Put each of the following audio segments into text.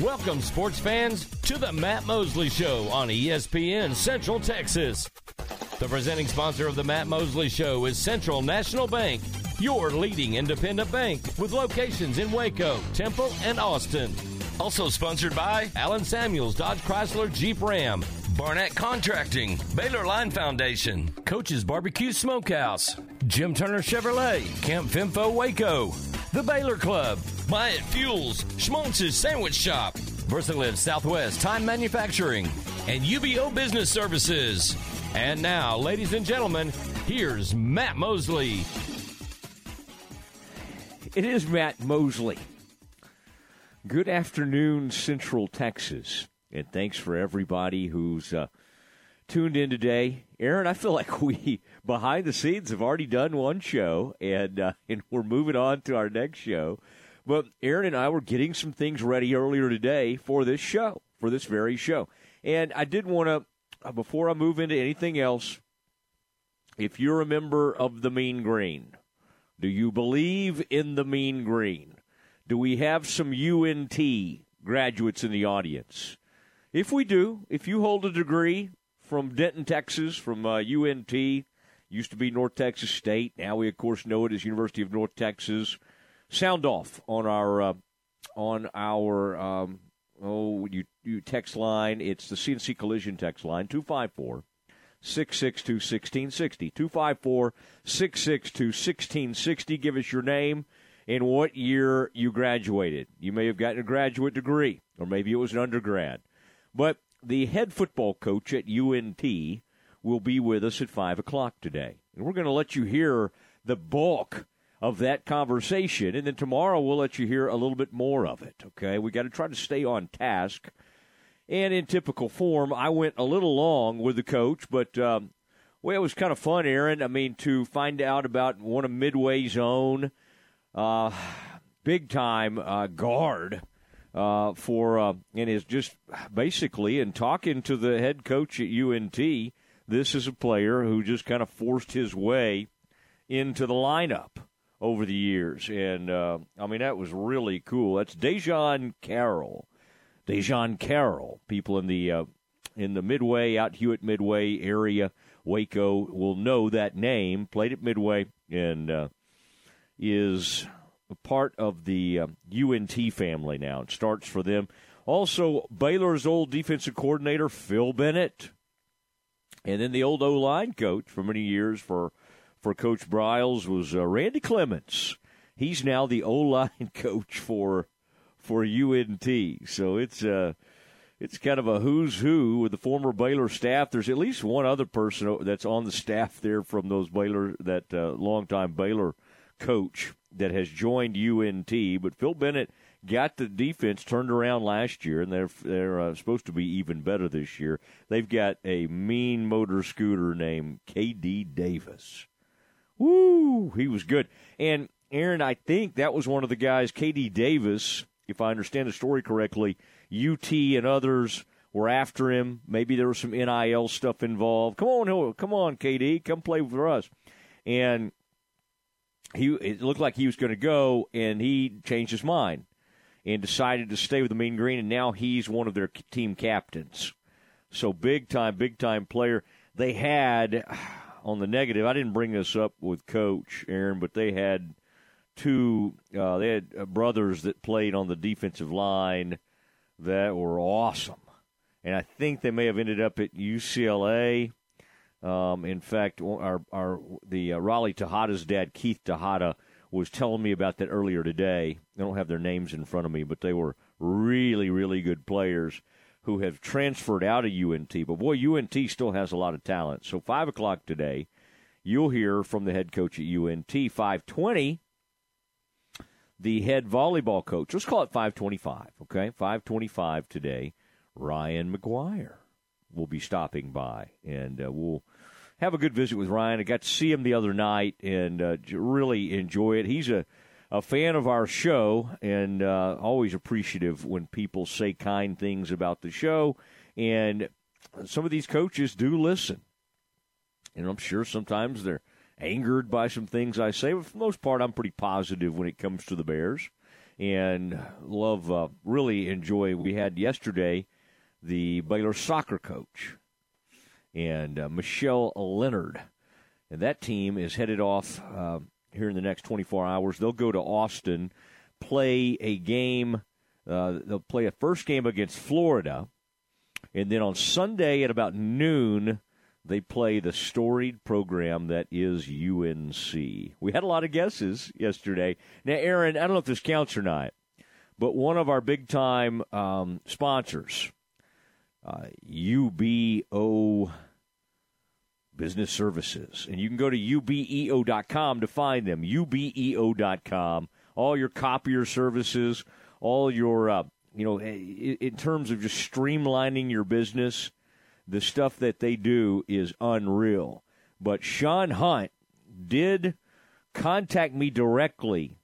Welcome, sports fans, to the Matt Mosley Show on ESPN Central Texas. The presenting sponsor of the Matt Mosley Show is Central National Bank, your leading independent bank with locations in Waco, Temple, and Austin. Also sponsored by Allen Samuels Dodge Chrysler Jeep Ram, Barnett Contracting, Baylor Line Foundation, Coach's Barbecue Smokehouse, Jim Turner Chevrolet, Camp Fimfo Waco, The Baylor Club, Myatt Fuels, Schmaltz's Sandwich Shop, VersaLive Southwest Time Manufacturing, and UBEO Business Services. And now, ladies and gentlemen, here's Matt Mosley. It is Matt Mosley. Good afternoon, Central Texas. And thanks for everybody who's uh, tuned in today. Aaron, I feel like we, behind the scenes, have already done one show, and, uh, and we're moving on to our next show. But Aaron and I were getting some things ready earlier today for this show, for this very show. And I did want to, uh, before I move into anything else, if you're a member of the Mean Green, do you believe in the Mean Green? Do we have some UNT graduates in the audience? If we do, if you hold a degree from Denton, Texas, from uh, UNT, used to be North Texas State, now we of course know it as University of North Texas. Sound off on our uh, on our um, oh you, you text line. It's the CNC Collision text line two five four. 662 1660. 254 662 1660. Give us your name and what year you graduated. You may have gotten a graduate degree, or maybe it was an undergrad. But the head football coach at UNT will be with us at 5 o'clock today. And we're going to let you hear the bulk of that conversation. And then tomorrow we'll let you hear a little bit more of it. Okay? We got to try to stay on task. And in typical form, I went a little long with the coach, but um, well, it was kind of fun, Aaron. I mean, to find out about one of Midway's own uh, big time uh, guard uh, for uh, and is just basically in talking to the head coach at UNT. This is a player who just kind of forced his way into the lineup over the years, and uh, I mean that was really cool. That's Dejon Carroll. Dejon Carroll. People in the uh, in the Midway, out Hewitt Midway area, Waco will know that name. Played at Midway and uh, is a part of the uh, UNT family now. It starts for them. Also, Baylor's old defensive coordinator Phil Bennett, and then the old O line coach for many years for for Coach Briles was uh, Randy Clements. He's now the O line coach for for UNT. So it's uh, it's kind of a who's who with the former Baylor staff. There's at least one other person that's on the staff there from those Baylor that uh, longtime Baylor coach that has joined UNT. But Phil Bennett got the defense turned around last year, and they're they're uh, supposed to be even better this year. They've got a mean motor scooter named KD Davis. Woo, he was good. And Aaron, I think that was one of the guys, KD Davis, if I understand the story correctly. UT and others were after him. Maybe there was some NIL stuff involved. Come on, come on, KD, come play for us. And he it looked like he was going to go, and he changed his mind and decided to stay with the Mean Green, and now he's one of their team captains. So big time, big time player. They had on the negative. I didn't bring this up with Coach Aaron, but they had two. Uh, they had uh, brothers that played on the defensive line that were awesome, and I think they may have ended up at UCLA um, in fact, our, our the uh, Raleigh Tejada's dad, Keith Tejada, was telling me about that earlier today. I don't have their names in front of me, but they were really, really good players who have transferred out of UNT. But boy, UNT still has a lot of talent. So five o'clock today, you'll hear from the head coach at UNT. Five twenty, the head volleyball coach. Let's call it five twenty-five. Okay, five twenty-five today. Ryan McGuire will be stopping by, and uh, we'll have a good visit with Ryan. I got to see him the other night and uh, really enjoy it. He's a, a fan of our show and uh, always appreciative when people say kind things about the show. And some of these coaches do listen. And I'm sure sometimes they're angered by some things I say, but for the most part, I'm pretty positive when it comes to the Bears. and love, uh, really enjoy. We had yesterday the Baylor soccer coach and uh, Michelle Lenard, and that team is headed off uh, here in the next 24 hours. They'll go to Austin, play a game. Uh, they'll play a first game against Florida, and then on Sunday at about noon they play the storied program that is UNC. We had a lot of guesses yesterday. Now, Aaron, I don't know if this counts or not, but one of our big time um, sponsors, uh, UBEO Business Services, and you can go to ubeo.com to find them. ubeo.com. All your copier services, all your, uh, you know, in terms of just streamlining your business the stuff that they do is unreal. But Sean Hunt did contact me directly,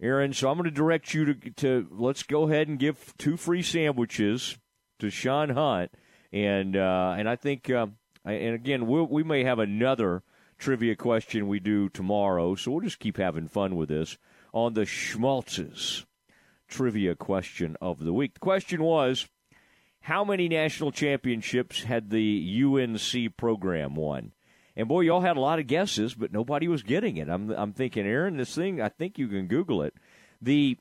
Aaron. So I'm going to direct you to, to let's go ahead and give two free sandwiches Sean Hunt, and uh, and I think uh, and again we'll, we may have another trivia question we do tomorrow, so we'll just keep having fun with this on the Schmaltzes trivia question of the week. The question was how many national championships had the UNC program won? And boy, y'all had a lot of guesses, but nobody was getting it. I'm I'm thinking, Aaron, this thing, I think you can Google it. The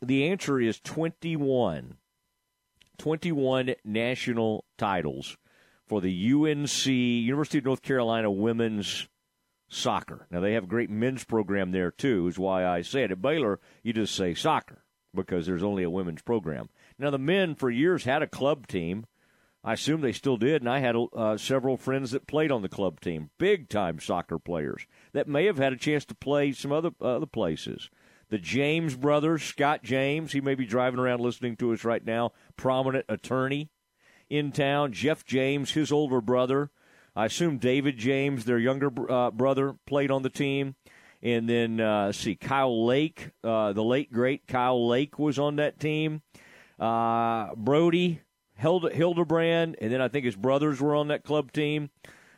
the answer is 21. 21 national titles for the UNC University of North Carolina women's soccer. Now they have a great men's program there too, is why I say it. At Baylor, you just say soccer because there's only a women's program. Now, the men for years had a club team. I assume they still did, and I had uh, several friends that played on the club team, big time soccer players that may have had a chance to play some other other places. The James brothers, Scott James, he may be driving around listening to us right now, prominent attorney in town. Jeff James, his older brother. I assume David James, their younger uh, brother, played on the team. And then, uh, see, Kyle Lake, uh, the late great Kyle Lake was on that team. Uh, Brody, Hildebrand, and then I think his brothers were on that club team.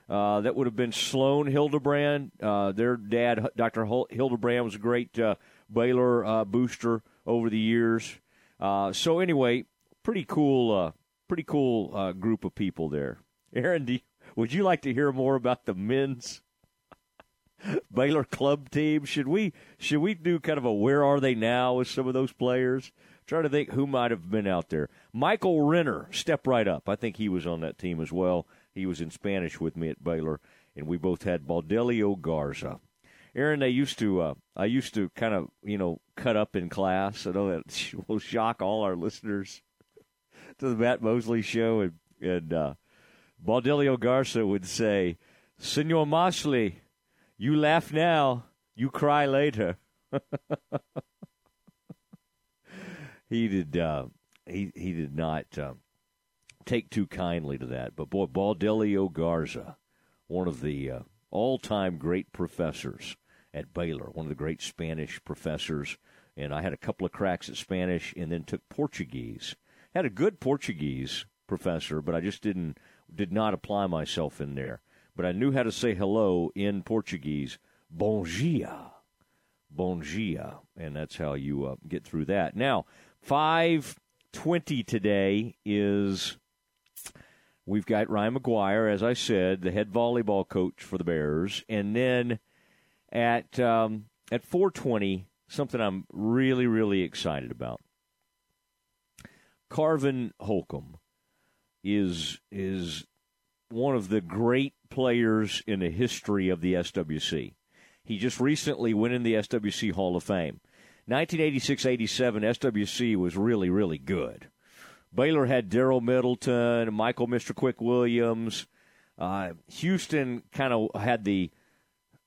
Uh, that would have been Sloan Hildebrand. Uh, their dad, Dr. Hildebrand, was a great uh, Baylor uh, booster over the years. Uh, so anyway, pretty cool, uh, pretty cool group of people there. Aaron, you, would you like to hear more about the men's Baylor club team? Should we should we do kind of a where are they now with some of those players? Trying to think who might have been out there. Michael Renner, step right up. I think he was on that team as well. He was in Spanish with me at Baylor, and we both had Baldelio Garza. Aaron, they used to. Uh, I used to kind of, you know, cut up in class. I know that will shock all our listeners to the Matt Mosley show, and and uh, Baldelio Garza would say, "Senor Mosley, you laugh now, you cry later." he did uh, he he did not uh, take too kindly to that. But boy, Baldelio Garza, one of the uh, all-time great professors at Baylor, one of the great Spanish professors, and I had a couple of cracks at Spanish, and then took Portuguese. Had a good Portuguese professor, but I just didn't did not apply myself in there. But I knew how to say hello in Portuguese. Bom dia. Bom dia. And that's how you uh, get through that. Now, 520 today is we've got Ryan McGuire, as I said, the head volleyball coach for the Bears, and then at um, at 420, something I'm really really excited about. Carvin Holcomb is is one of the great players in the history of the SWC. He just recently went in the SWC Hall of Fame. 1986 87, SWC was really, really good. Baylor had Daryl Middleton, Michael Mr. Quick Williams. Uh, Houston kind of had the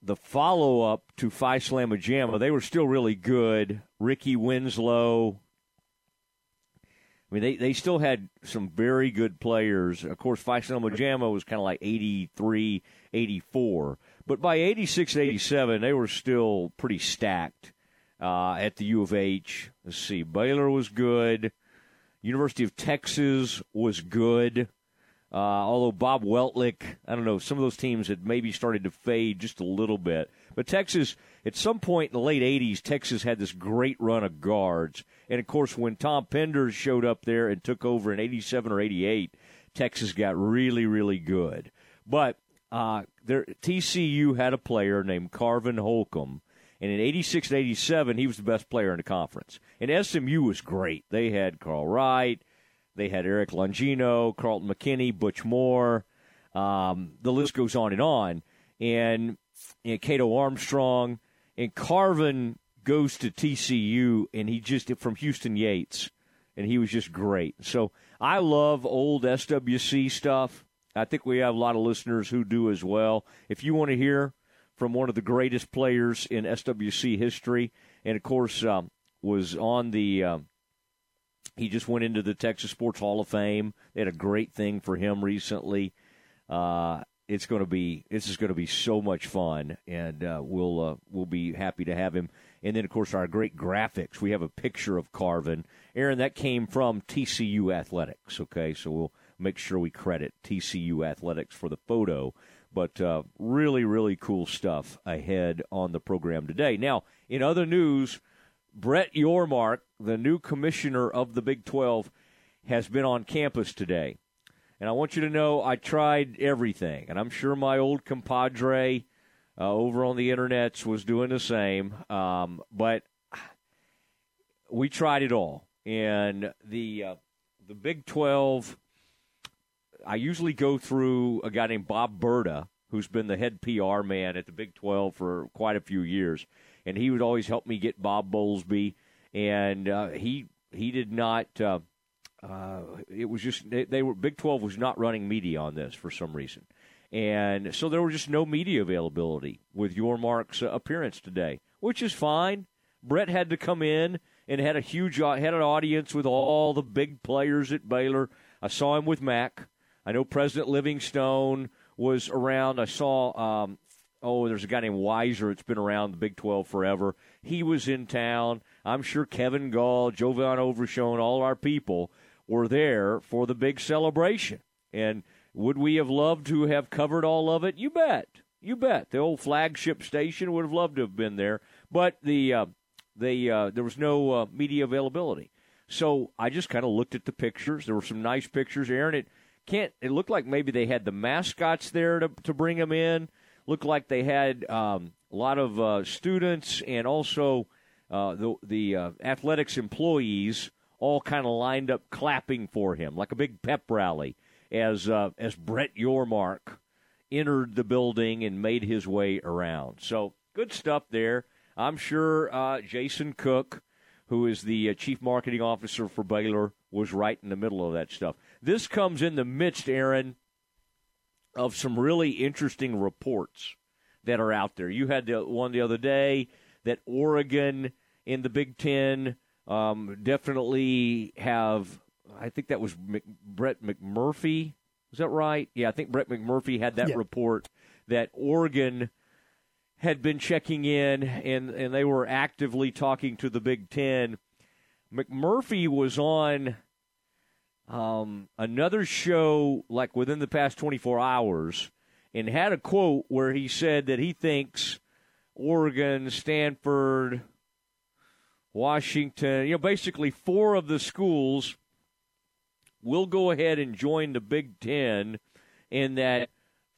the follow up to Phi Slamma Jamma. They were still really good. Ricky Winslow. I mean, they, they still had some very good players. Of course, Phi Slamma Jamma was kind of like 83, 84. But by 86, 87, they were still pretty stacked uh, at the U of H. Let's see, Baylor was good. University of Texas was good. Uh, although Bob Weltlich, I don't know, some of those teams had maybe started to fade just a little bit. But Texas, at some point in the late 80s, Texas had this great run of guards. And of course, when Tom Penders showed up there and took over in 87 or 88, Texas got really, really good. But uh, there, TCU had a player named Carvin Holcomb. And in 86 and 87, he was the best player in the conference. And SMU was great. They had Carl Wright. They had Eric Longino, Carlton McKinney, Butch Moore. Um, the list goes on and on. And, and Cato Armstrong and Carvin goes to TCU, and he just from Houston Yates, and he was just great. So I love old SWC stuff. I think we have a lot of listeners who do as well. If you want to hear from one of the greatest players in SWC history, and of course um, was on the um, he just went into the Texas Sports Hall of Fame. They had a great thing for him recently. Uh, it's going to be this is going to be so much fun, and uh, we'll uh, we'll be happy to have him. And then, of course, our great graphics. We have a picture of Carvin. Aaron, that came from TCU Athletics. Okay, so we'll make sure we credit TCU Athletics for the photo. But uh, really, really cool stuff ahead on the program today. Now, in other news, Brett Yormark, the new commissioner of the Big 12, has been on campus today. And I want you to know I tried everything. And I'm sure my old compadre uh, over on the internets was doing the same. Um, but we tried it all. And the, uh, the Big 12, I usually go through a guy named Bob Burda, who's been the head PR man at the Big 12 for quite a few years and he would always help me get Bob Bowlesby, and uh, he he did not. Uh, uh, it was just they, they, were Big Twelve was not running media on this for some reason, and so there was just no media availability with Yormark's appearance today, which is fine. Brett had to come in and had a huge uh, had an audience with all the big players at Baylor. I saw him with Mac. I know President Livingstone was around. I saw um, oh, there's a guy named Weiser. It's been around the Big 12 forever. He was in town. I'm sure Kevin Gall, Jovan Overshown, all our people were there for the big celebration. And would we have loved to have covered all of it? You bet. You bet. The old flagship station would have loved to have been there, but the uh, they uh, there was no uh, media availability. So I just kind of looked at the pictures. There were some nice pictures. Aaron, it can't. It looked like maybe they had the mascots there to to bring them in looked like they had um, a lot of uh, students and also uh, the the uh, athletics employees all kind of lined up clapping for him like a big pep rally as uh, as Brett Yormark entered the building and made his way around. So good stuff there. I'm sure uh, Jason Cook, who is the uh, chief marketing officer for Baylor, was right in the middle of that stuff. This comes in the midst, Aaron, of some really interesting reports that are out there. You had the one the other day that Oregon in the Big Ten um, definitely have. I think that was Mc, Brett McMurphy. Is that right? Yeah, I think Brett McMurphy had that yeah. report that Oregon had been checking in and, and they were actively talking to the Big Ten. McMurphy was on um, another show like within the past 24 hours and had a quote where he said that he thinks Oregon, Stanford, Washington, you know, basically four of the schools will go ahead and join the Big Ten, and that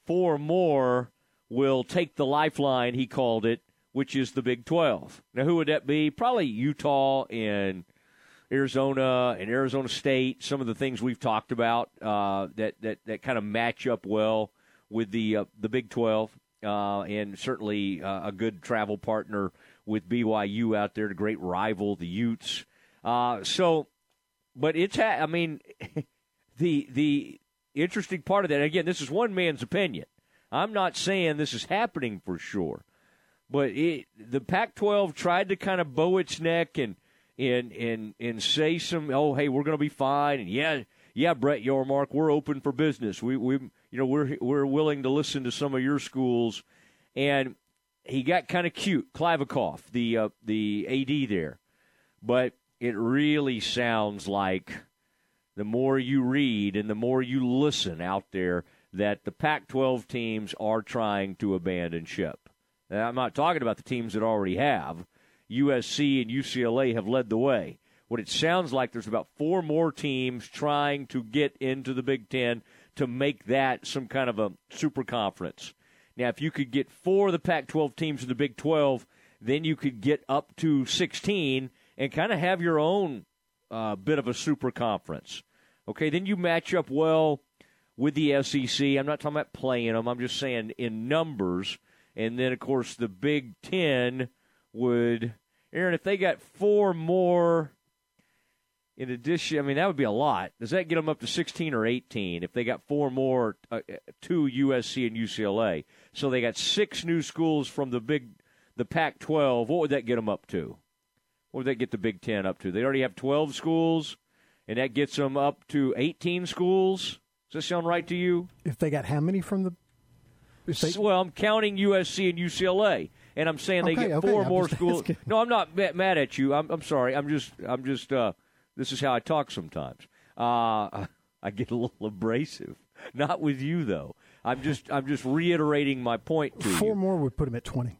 four more will take the lifeline, he called it, which is the Big 12. Now, who would that be? Probably Utah and Arizona and Arizona State, some of the things we've talked about uh, that, that, that kind of match up well with the uh, the Big 12, uh, and certainly uh, a good travel partner with BYU out there, the great rival, the Utes. Uh, so, but it's ha- I mean, the the interesting part of that again, this is one man's opinion. I'm not saying this is happening for sure, but it, the Pac-12 tried to kind of bow its neck and and and and say some oh hey we're going to be fine and yeah yeah Brett Yormark we're open for business we we you know we're we're willing to listen to some of your schools and he got kind of cute Kliavkoff the uh, the AD there but it really sounds like the more you read and the more you listen out there that the Pac 12 teams are trying to abandon ship. I'm not talking about the teams that already have. USC and UCLA have led the way. What it sounds like there's about four more teams trying to get into the Big Ten to make that some kind of a super conference. Now, if you could get four of the Pac 12 teams in the Big 12, then you could get up to 16 and kind of have your own uh, bit of a super conference. Okay, then you match up well with the SEC. I'm not talking about playing them. I'm just saying in numbers. And then, of course, the Big Ten would, Aaron, if they got four more in addition, I mean, that would be a lot. Does that get them up to 16 or 18 if they got four more, uh, two USC and UCLA? So they got six new schools from the big, the Pac 12. What would that get them up to? What would that get the Big Ten up to? They already have 12 schools, and that gets them up to 18 schools. Does that sound right to you? If they got how many from the? They... Well, I'm counting USC and UCLA, and I'm saying they get okay, four I'm more schools. No, I'm not mad at you. I'm, I'm sorry. I'm just, I'm just. Uh, this is how I talk sometimes. Uh, I get a little abrasive. Not with you though. I'm just, I'm just reiterating my point to Four you. more would put them at 20.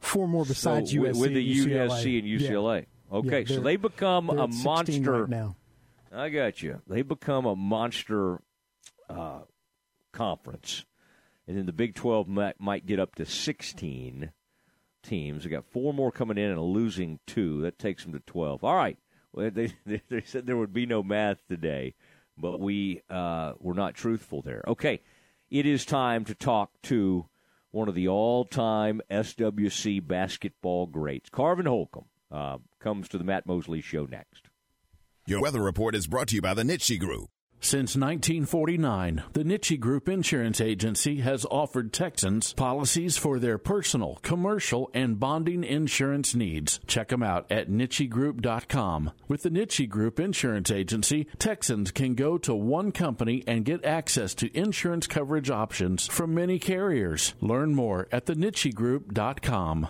Four more besides so, USC with the and UCLA. USC and UCLA. Yeah. Okay, Yeah, so they become a monster. right now. I got you. They become a monster uh, conference, and then the Big Twelve might, might get up to sixteen teams. They got four more coming in and losing two. That takes them to twelve. All right. Well, they they said there would be no math today, but we uh, were not truthful there. Okay, it is time to talk to one of the all-time SWC basketball greats, Carvin Holcomb. Uh, comes to the Matt Mosley Show next. Your weather report is brought to you by the Nitsche Group. Since 1949, the Nitsche Group Insurance Agency has offered Texans policies for their personal, commercial, and bonding insurance needs. Check them out at NitscheGroup.com. With the Nitsche Group Insurance Agency, Texans can go to one company and get access to insurance coverage options from many carriers. Learn more at thenitschegroup.com.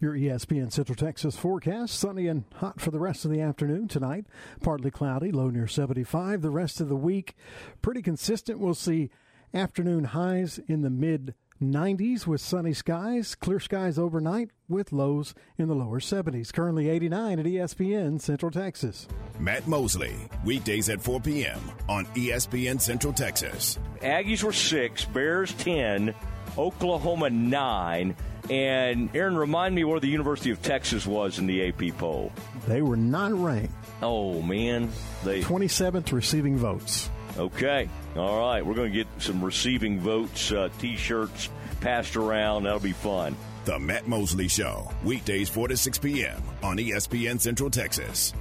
Your ESPN Central Texas forecast sunny and hot for the rest of the afternoon tonight. Partly cloudy, low near 75. The rest of the week, pretty consistent. We'll see afternoon highs in the mid 90s with sunny skies, clear skies overnight with lows in the lower 70s. Currently 89 at ESPN Central Texas. Matt Mosley, weekdays at 4 p.m. on ESPN Central Texas. Aggies were six, Bears 10, Oklahoma 9. And Aaron, remind me where the University of Texas was in the AP poll. They were not ranked. Oh, man. They 27th receiving votes. Okay. All right. We're going to get some receiving votes, uh, t shirts passed around. That'll be fun. The Matt Mosley Show, weekdays 4 to 6 p.m. on ESPN Central Texas.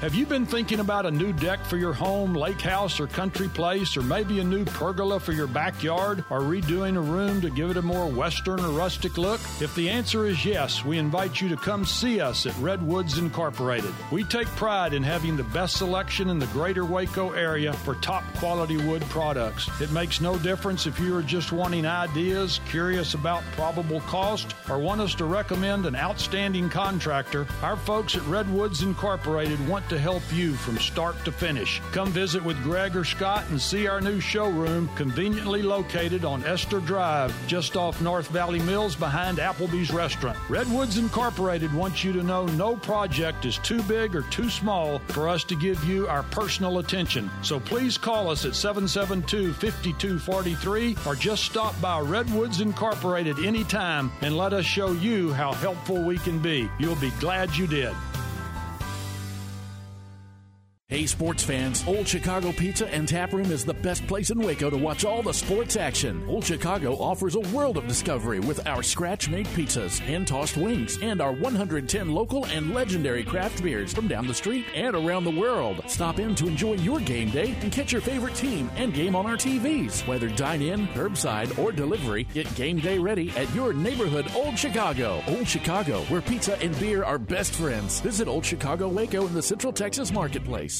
Have you been thinking about a new deck for your home, lake house, or country place, or maybe a new pergola for your backyard, or redoing a room to give it a more western or rustic look? If the answer is yes, we invite you to come see us at Redwoods Incorporated. We take pride in having the best selection in the greater Waco area for top quality wood products. It makes no difference if you are just wanting ideas, curious about probable cost, or want us to recommend an outstanding contractor. Our folks at Redwoods Incorporated want to help you from start to finish. Come visit with Greg or Scott and see our new showroom conveniently located on Esther Drive, just off North Valley Mills behind Applebee's restaurant. Redwoods Incorporated wants you to know no project is too big or too small for us to give you our personal attention. So please call us at 772 5243 or just stop by Redwoods Incorporated anytime and let us show you how helpful we can be. You'll be glad you did. Hey, sports fans, Old Chicago Pizza and Tap Room is the best place in Waco to watch all the sports action. Old Chicago offers a world of discovery with our scratch made pizzas, hand tossed wings, and our 110 local and legendary craft beers from down the street and around the world. Stop in to enjoy your game day and catch your favorite team and game on our TVs. Whether dine in, curbside, or delivery, get game day ready at your neighborhood Old Chicago. Old Chicago, where pizza and beer are best friends. Visit Old Chicago Waco in the Central Texas Marketplace.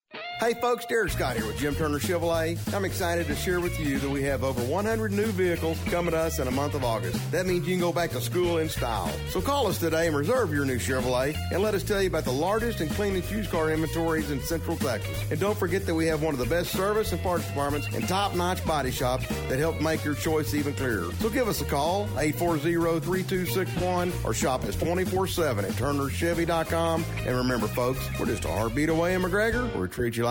Hey folks, Derek Scott here with Jim Turner Chevrolet. I'm excited to share with you that we have over 100 new vehicles coming to us in a month of August. That means you can go back to school in style. So call us today and reserve your new Chevrolet and let us tell you about the largest and cleanest used car inventories in Central Texas. And don't forget that we have one of the best service and parts departments and top-notch body shops that help make your choice even clearer. So give us a call, 840-3261 or shop us 24-7 at turnerchevy.com. And remember folks, we're just a heartbeat away in McGregor. We treat you like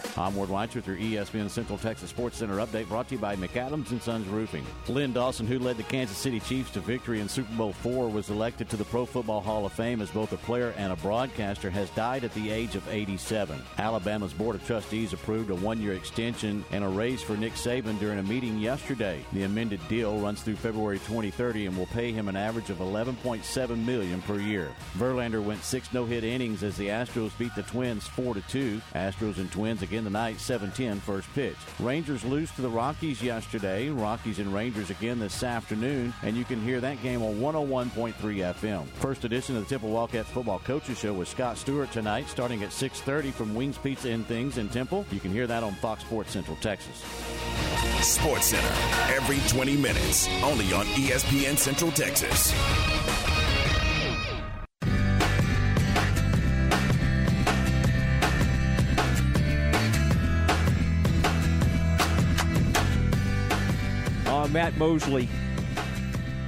I'm Ward Weitz with your ESPN Central Texas Sports Center update brought to you by McAdams and Sons Roofing. Len Dawson, who led the Kansas City Chiefs to victory in Super Bowl IV, was elected to the Pro Football Hall of Fame as both a player and a broadcaster, has died at the age of 87. Alabama's Board of Trustees approved a one-year extension and a raise for Nick Saban during a meeting yesterday. The amended deal runs through February 2030 and will pay him an average of 11.7 million per year. Verlander went six no-hit innings as the Astros beat the Twins 4-2. Astros and Twins again tonight, 7-10 first pitch. Rangers lose to the Rockies yesterday. Rockies and Rangers again this afternoon, and you can hear that game on 101.3 FM. First edition of the Temple Wildcats Football Coaches Show with Scott Stewart tonight, starting at 6.30 from Wings Pizza and Things in Temple. You can hear that on Fox Sports Central Texas. Sports Center, every 20 minutes, only on ESPN Central Texas. Matt Mosley,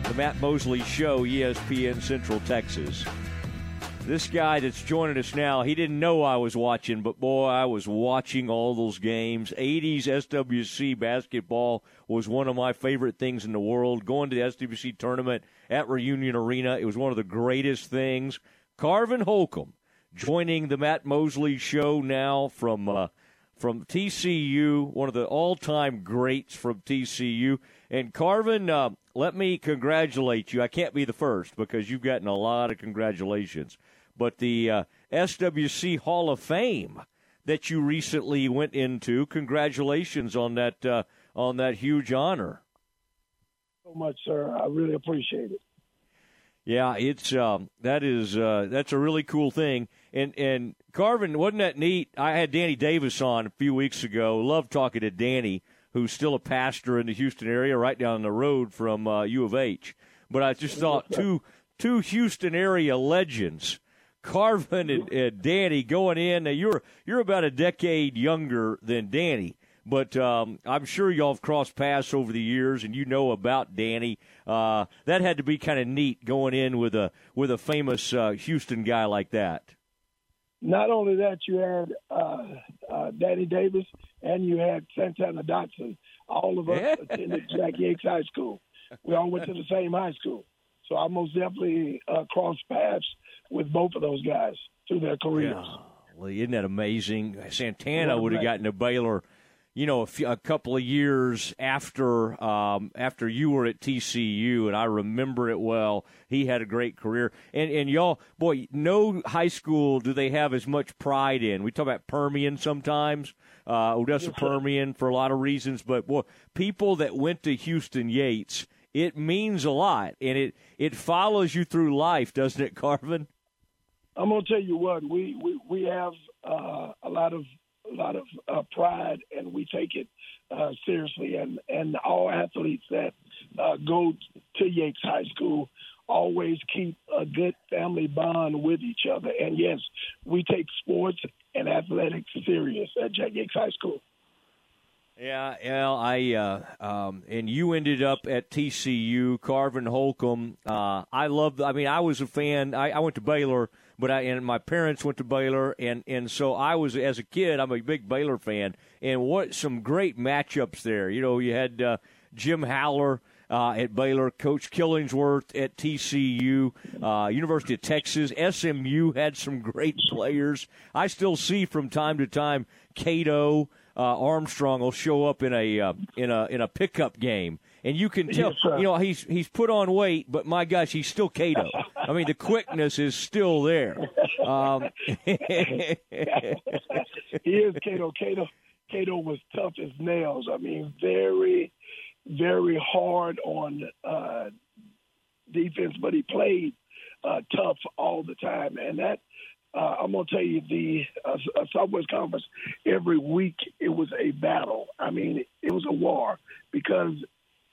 the Matt Mosley Show, ESPN Central Texas. This guy that's joining us now, he didn't know I was watching, but boy, I was watching all those games. 80s SWC basketball was one of my favorite things in the world. Going to the SWC tournament at Reunion Arena, it was one of the greatest things. Carvin Holcomb joining the Matt Mosley Show now from. Uh, from TCU, one of the all-time greats from TCU. And Carvin, uh, let me congratulate you. I can't be the first because you've gotten a lot of congratulations. But the uh, SWC Hall of Fame that you recently went into, congratulations on that uh, on that huge honor. So much, sir. I really appreciate it. Yeah, it's um, that is uh, that's a really cool thing. And and Carvin, wasn't that neat? I had Danny Davis on a few weeks ago. Love talking to Danny who's still a pastor in the Houston area, right down the road from uh, U of H. But I just thought two two Houston area legends, Carvin and, and Danny, going in. Now you're you're about a decade younger than Danny, but um, I'm sure y'all have crossed paths over the years, and you know about Danny. Uh, that had to be kind of neat going in with a with a famous uh, Houston guy like that. Not only that, you had uh, Danny Davis, and you had Santana Dotson. All of us Yeah. attended Jack Yates High School. We all went to the same high school. So I most definitely uh, crossed paths with both of those guys through their careers. Well, isn't that amazing? Santana would have gotten to Baylor, you know, a, few, a couple of years after um, after you were at TCU, and I remember it well. He had a great career, and and y'all, boy, no high school do they have as much pride in. We talk about Permian sometimes, uh, Odessa Permian for a lot of reasons, but boy, people that went to Houston Yates, it means a lot, and it it follows you through life, doesn't it, Carvin? I'm gonna tell you what we we we have uh, a lot of a lot of uh, pride and we take it uh, seriously and and all athletes that uh, go to Yates High School always keep a good family bond with each other and yes we take sports and athletics serious at Jack Yates High School. Yeah, well, I uh, um, and you ended up at TCU, Carvin Holcomb. Uh, I love. I mean, I was a fan. I, I went to Baylor, but I and my parents went to Baylor, and and so I was as a kid. I'm a big Baylor fan, and what some great matchups there. You know, you had uh, Jim Howler. Uh, at Baylor, Coach Killingsworth at TCU, uh, University of Texas, SMU had some great players. I still see from time to time Cato, uh, Armstrong will show up in a uh, in a in a pickup game, and you can tell Yes, you know he's he's put on weight, but my gosh, he's still Cato. I mean, the quickness is still there. Um, he is Cato. Cato Cato was tough as nails. I mean, very, very hard on uh, defense, but he played uh, tough all the time. And that, uh, I'm gonna tell you, the uh, Southwest Conference every week it was a battle. I mean, it was a war because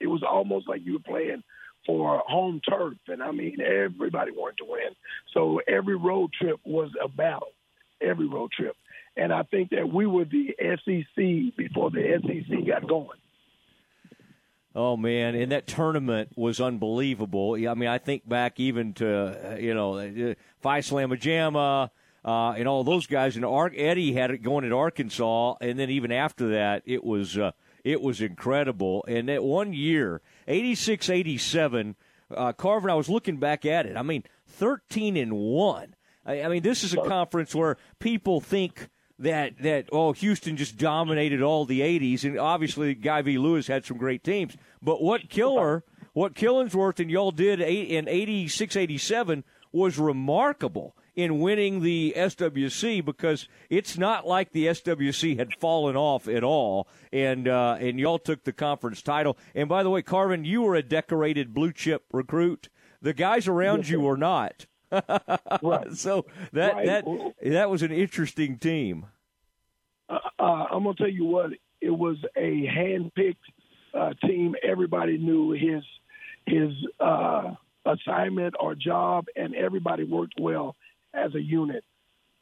it was almost like you were playing for home turf, and I mean, everybody wanted to win. So every road trip was a battle. Every road trip. And I think that we were the SEC before the SEC got going. Oh man, and that tournament was unbelievable. I mean, I think back even to uh, you know uh, Phi Slamma Jamma uh, and all those guys. And Ar- Eddie had it going at Arkansas, and then even after that, it was uh, it was incredible. And that one year, 86, 87, uh, Carvin. I was looking back at it. I mean, thirteen and one. I, I mean, this is a conference where people think that that oh Houston just dominated all the 80s and obviously Guy V Lewis had some great teams but what Killer what Killingsworth and y'all did in 86 87 was remarkable in winning the SWC because it's not like the SWC had fallen off at all and uh, and y'all took the conference title and by the way Carvin you were a decorated blue chip recruit the guys around you were not Right. so that Right. that that was an interesting team. Uh, uh, I'm gonna tell you what, it was a hand-picked uh, team. Everybody knew his his uh, assignment or job, and everybody worked well as a unit.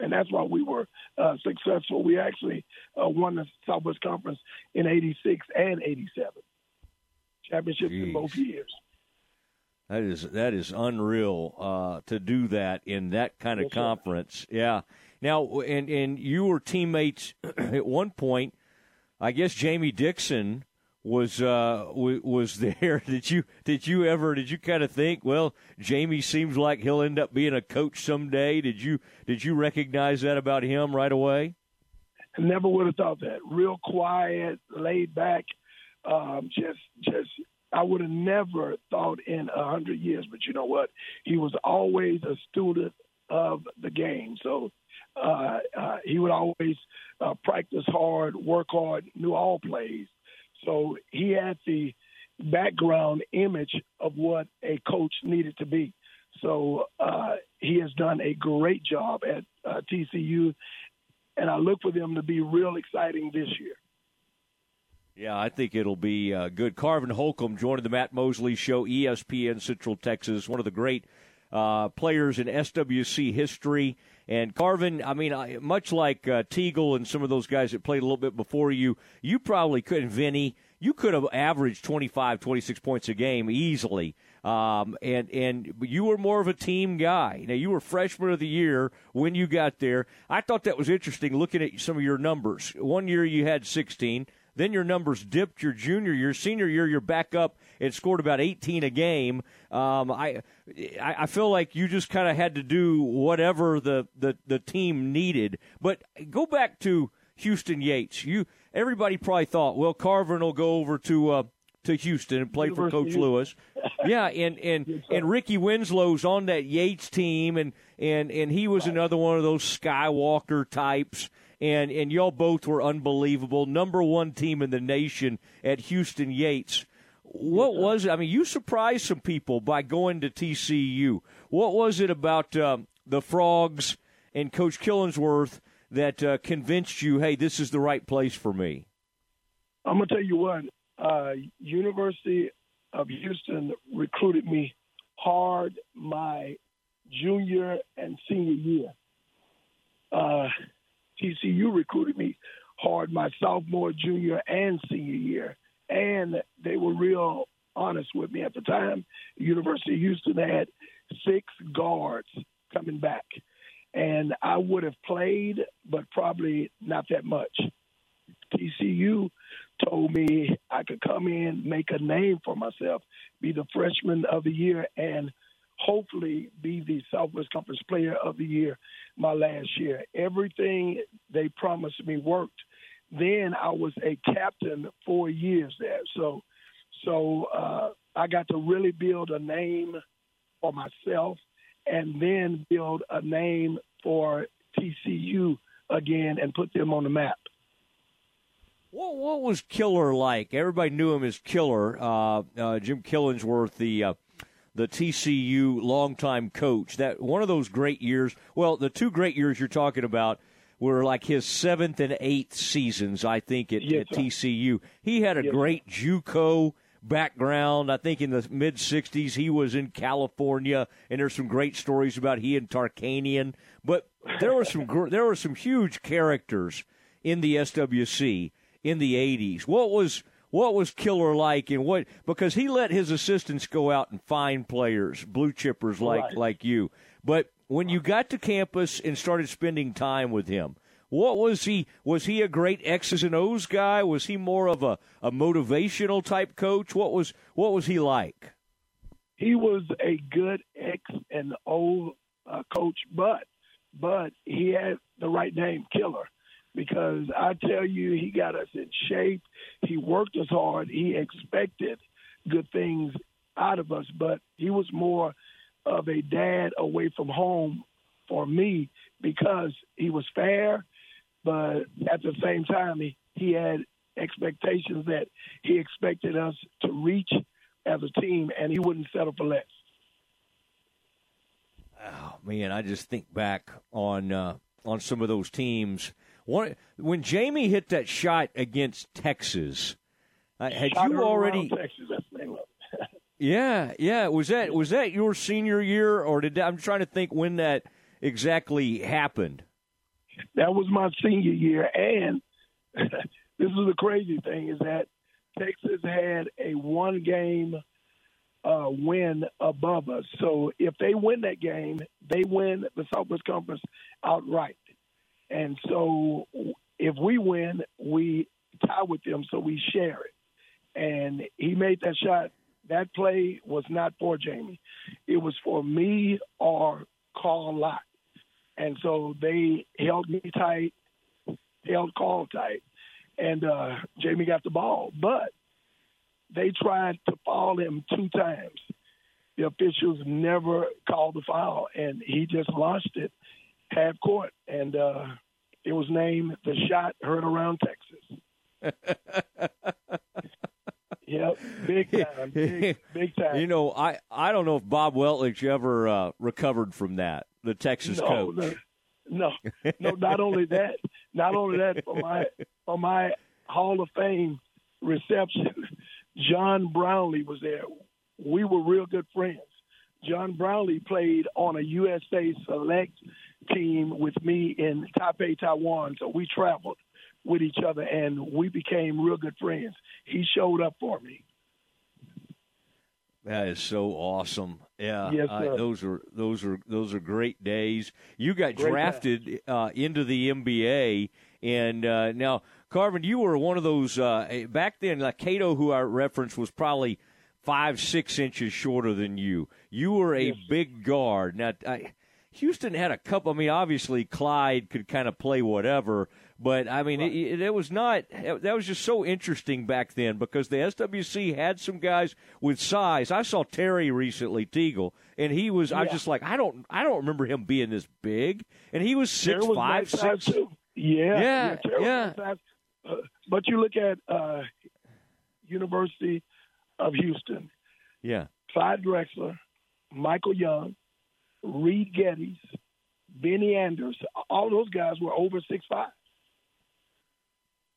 And that's why we were uh, successful. We actually uh, won the Southwest Conference in '86 and '87, championships in both years. That is that is unreal uh, to do that in that kind of Yes, sir. conference. Yeah. Now, and and you were teammates at one point. I guess Jamie Dixon was uh, w- was there. Did you did you ever did you kind of think, well, Jamie seems like he'll end up being a coach someday? Did you did you recognize that about him right away? I never would have thought that. Real quiet, laid back, um, just just I would have never thought in a hundred years. But you know what? He was always a student of the game. So uh, uh, he would always uh, practice hard, work hard, knew all plays. So he had the background image of what a coach needed to be. So uh, he has done a great job at uh, TCU, and I look for them to be real exciting this year. Yeah, I think it'll be uh, good. Carvin Holcomb joining the Matt Mosley Show, ESPN Central Texas, one of the great uh, players in SWC history. And Carvin, I mean, much like uh, Teagle and some of those guys that played a little bit before you, you probably couldn't, Vinny, you could have averaged 25, 26 points a game easily. Um, and and you were more of a team guy. Now you were freshman of the year when you got there. I thought that was interesting looking at some of your numbers. One year you had 16. Then your numbers dipped your junior year. Senior year, you're back up and scored about 18 a game. Um, I, I feel like you just kind of had to do whatever the, the, the team needed. But go back to Houston Yates. You everybody probably thought, well, Carvin will go over to uh, to Houston and play for Coach Lewis. yeah, and and and Ricky Winslow's on that Yates team, and and and he was another one of those Skywalker types. And and y'all both were unbelievable. Number one team in the nation at Houston Yates. What was it? I mean, you surprised some people by going to TCU. What was it about uh, the Frogs and Coach Killingsworth that uh, convinced you, hey, this is the right place for me? I'm gonna tell you what. Uh, University of Houston recruited me hard my junior and senior year. Uh, TCU recruited me hard my sophomore, junior, and senior year, and they were real honest with me at the time. University of Houston had six guards coming back and I would have played, but probably not that much. TCU told me I could come in, make a name for myself, be the freshman of the year, and hopefully be the Southwest Conference Player of the Year my last year. Everything they promised me worked. Then I was a captain four years there, so so uh, I got to really build a name for myself and then build a name for TCU again and put them on the map. What, what was Killer like? Everybody knew him as Killer. Uh, uh, Jim Killingsworth, the uh, the TCU longtime coach. That one of those great years. Well, the two great years you're talking about were like his seventh and eighth seasons, I think, at, yes, at TCU. He had a yes, great JUCO background. I think in the mid '60s he was in California, and there's some great stories about he and Tarkanian. But there were some gr- there were some huge characters in the SWC in the '80s. What was what was Killer like, and what because he let his assistants go out and find players, blue chippers like right. like you. But when you got to campus and started spending time with him, what was he? Was he a great X's and O's guy? Was he more of a, a motivational type coach? What was what was he like? He was a good X and O uh, coach, but but he had the right name, Killer, because I tell you, he got us in shape. He worked us hard. He expected good things out of us, but he was more of a dad away from home for me because he was fair but at the same time, he, he had expectations that he expected us to reach as a team, and he wouldn't settle for less. Oh man, I just think back on uh, on some of those teams. One, when Jamie hit that shot against Texas, uh, had shot you already? Texas, that's the name of it. Yeah, yeah. Was that was that your senior year, or did that, I'm trying to think when that exactly happened? that was my senior year. And this is the crazy thing is that Texas had a one game uh, win above us. So if they win that game, they win the Southwest Conference outright. And so if we win, we tie with them, so we share it. And he made that shot. That play was not for Jamie. It was for me or Carl Lott. And so they held me tight, held Carl tight, and uh, Jamie got the ball. But they tried to foul him two times. The officials never called the foul, and he just launched it half court, and uh, it was named the shot heard around Texas. Yep, big time, big, big, time. You know, I, I don't know if Bob Weltlich ever uh, recovered from that the Texas no, coach. No, no, no. Not only that, not only that. For my for my Hall of Fame reception, John Brownlee was there. We were real good friends. John Brownlee played on a USA Select team with me in Taipei, Taiwan. So we traveled with each other, and we became real good friends. He showed up for me. That is so awesome. Yeah, yes, uh, those are those are those are great days. You got great drafted uh, into the NBA, and uh, now Carvin, you were one of those uh, back then. Like Cato, who I referenced, was probably five six inches shorter than you. You were a yes. big guard. Now, I, Houston had a couple. I mean, obviously Clyde could kind of play whatever, but I mean, it, it, was not. That was just so interesting back then because the SWC had some guys with size. I saw Terry recently, Teagle, and he was. Yeah. I was just like, I don't, I don't remember him being this big, and he was six was five, six. Too. Yeah, yeah, yeah. yeah. Uh, but you look at uh, University of Houston. Yeah, Clyde Drexler, Michael Young, Reid Gettys, Benny Anders, all those guys were over six five.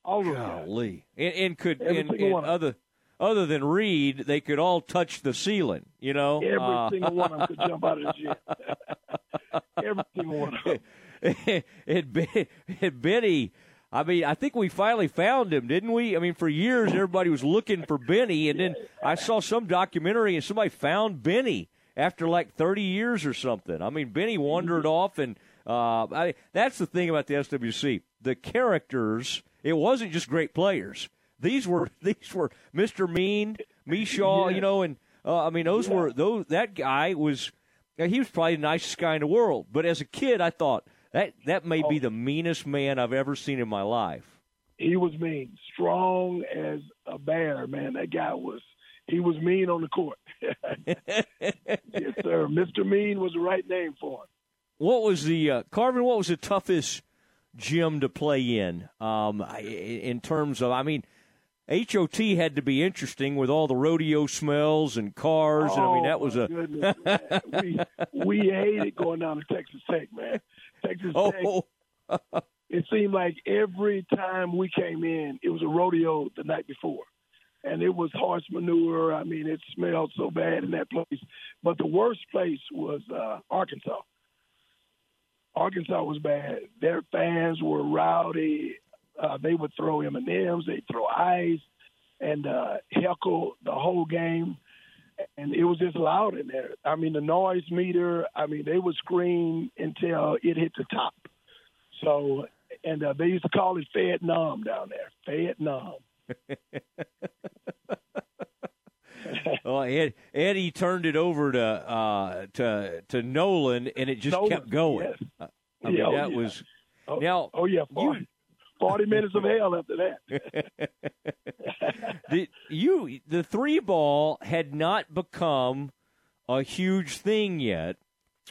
All those Golly. And, and could and, and other other than Reid, they could all touch the ceiling. You know, Every Uh, single one of them could jump out of the gym. Every single one of them. it, it, it Benny. I mean, I think we finally found him, didn't we? I mean, for years everybody was looking for Benny, and then I saw some documentary and somebody found Benny after like 30 years or something. I mean, Benny wandered off, and uh, I, that's the thing about the SWC. The characters, it wasn't just great players. These were these were Mr. Mean, Mishaw, Yeah. you know, and uh, I mean those Yeah. were those. That guy was he was probably the nicest guy in the world. But as a kid, I thought that that may be the meanest man I've ever seen in my life. He was mean, strong as a bear, man. That guy was. He was mean on the court. yes, sir. Mr. Mean was the right name for him. What was the uh, Carvin? What was the toughest gym to play in? Um, I- in terms of, I mean, HOT had to be interesting with all the rodeo smells and cars, and I mean that was oh, a. my goodness, we we hated going down to Texas Tech, man. Texas Oh, Tech. It seemed like every time we came in, it was a rodeo the night before, and it was horse manure. I mean, it smelled so bad in that place. But the worst place was uh, Arkansas. Arkansas was bad. Their fans were rowdy. Uh, they would throw M and M's. They'd throw ice and uh, heckle the whole game and it was just loud in there. I mean, the noise meter. I mean, they would scream until it hit the top. So, and uh, they used to call it Vietnam down there. Vietnam. well, Ed, Eddie turned it over to uh, to to Nolan, and it just Nolan, kept going. yes. Uh, I mean, Yeah, oh, that yeah. was Oh, now. oh yeah, 40, 40 minutes of hell after that. the, you the three ball had not become a huge thing yet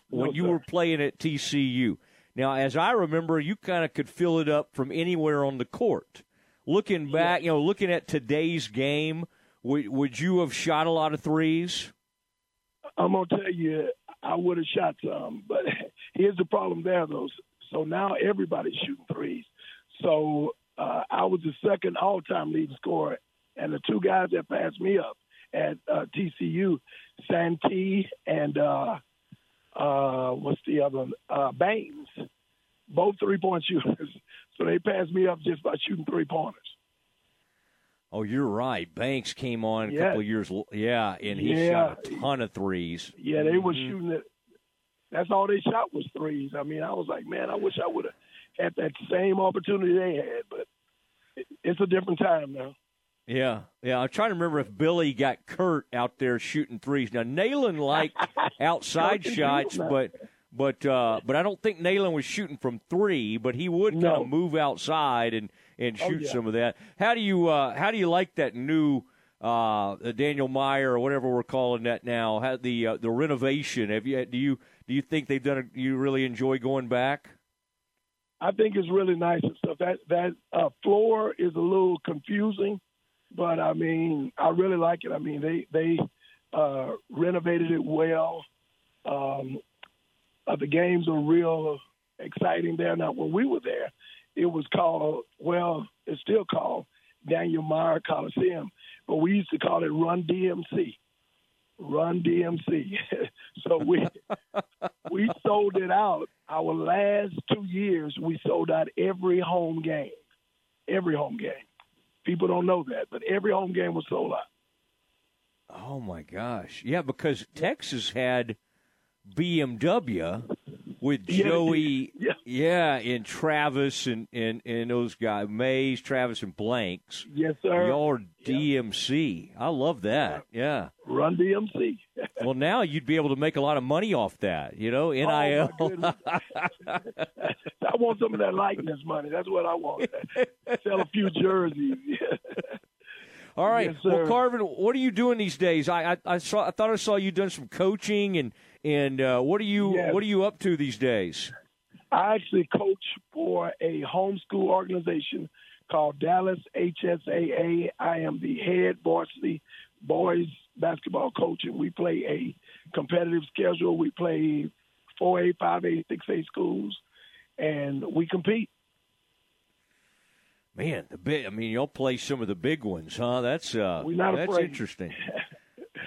when No, you sir. were playing at TCU. Now, as I remember, you kind of could fill it up from anywhere on the court. Looking back, you know, looking at today's game, would, would you have shot a lot of threes? I'm gonna tell you, I would have shot some, but here's the problem there, though. So now everybody's shooting threes. So uh, I was the second all-time leading scorer, and the two guys that passed me up at uh, TCU, Santee and uh, uh, what's the other one? Uh, Baines, both three-point shooters. So they passed me up just by shooting three pointers. Oh, you're right. Banks came on a Yeah. couple of years, yeah, and he Yeah. shot a ton of threes. Yeah, they were Mhm. shooting it. That's all they shot was threes. I mean, I was like, man, I wish I would have had that same opportunity they had, but it's a different time now. Yeah, yeah. I'm trying to remember if Billy got Kurt out there shooting threes. Now Nailon liked outside shots, but but uh, but I don't think Nailon was shooting from three. But he would kind of move outside and and Oh, shoot yeah. some of that. How do you uh, how do you like that new? Uh, Daniel Meyer or whatever we're calling that now. How the uh, the renovation? Have you do you do you think they've done? A, you really enjoy going back? I think it's really nice and stuff. That that uh, floor is a little confusing, but I mean, I really like it. I mean, they they uh, renovated it well. Um, uh, the games are real exciting there. Now, when we were there, it was called well, it's still called Daniel Meyer Coliseum, but we used to call it Run DMC. Run DMC. so we we sold it out. Our last two years, we sold out every home game. every home game. People don't know that, but every home game was sold out. Oh my gosh! Yeah, because Texas had BMW with Joey, yeah. yeah, and Travis and, and and those guys, Mays, Travis, and Blanks. Yes, sir. Y'all are DMC. I love that. Yeah. Run DMC. Well, now you'd be able to make a lot of money off that. You know, oh, NIL. goodness. I want some of that likeness money. That's what I want. Sell a few jerseys. All right. Yes, well. Carvin, what are you doing these days? I, I I saw I thought I saw you doing some coaching and and uh, what are you Yes. what are you up to these days? I actually coach for a homeschool organization called Dallas HSAA. I am the head varsity boys basketball coach, and we play a competitive schedule. We play 4A, 5A, 6A schools, and we compete. Man, the big. I mean, y'all play some of the big ones, huh? That's uh, not that's afraid. interesting.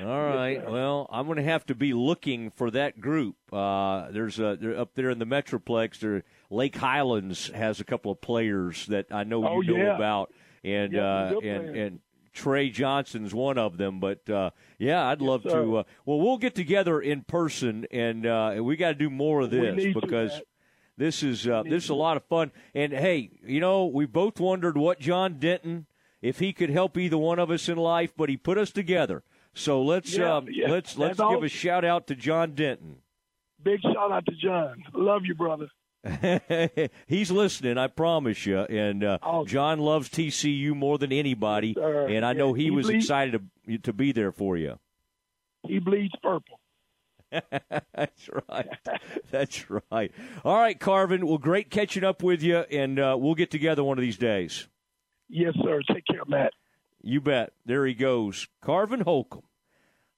All right. Well, I'm going to have to be looking for that group. Uh, there's a they're up there in the Metroplex. There, Lake Highlands has a couple of players that I know Oh, you know yeah. about, and Yeah, uh, and and Trey Johnson's one of them. But uh, yeah, I'd love sir. to. Uh, well, we'll get together in person, and uh, we got to do more of this because. Matt. This is uh, this is a lot of fun, and hey, you know we both wondered what John Denton if he could help either one of us in life, but he put us together. So let's Yeah, um, yeah, let's let's that's give awesome. a shout out to John Denton. Big shout out to John. Love you, brother. He's listening, I promise you. And uh, Awesome. John loves TCU more than anybody, and I know he he was bleeds- excited to to be there for you. He bleeds purple. That's right. That's right. All right, Carvin. Well, great catching up with you, and uh, we'll get together one of these days. Yes, sir. Take care, Matt. You bet. There he goes. Carvin Holcomb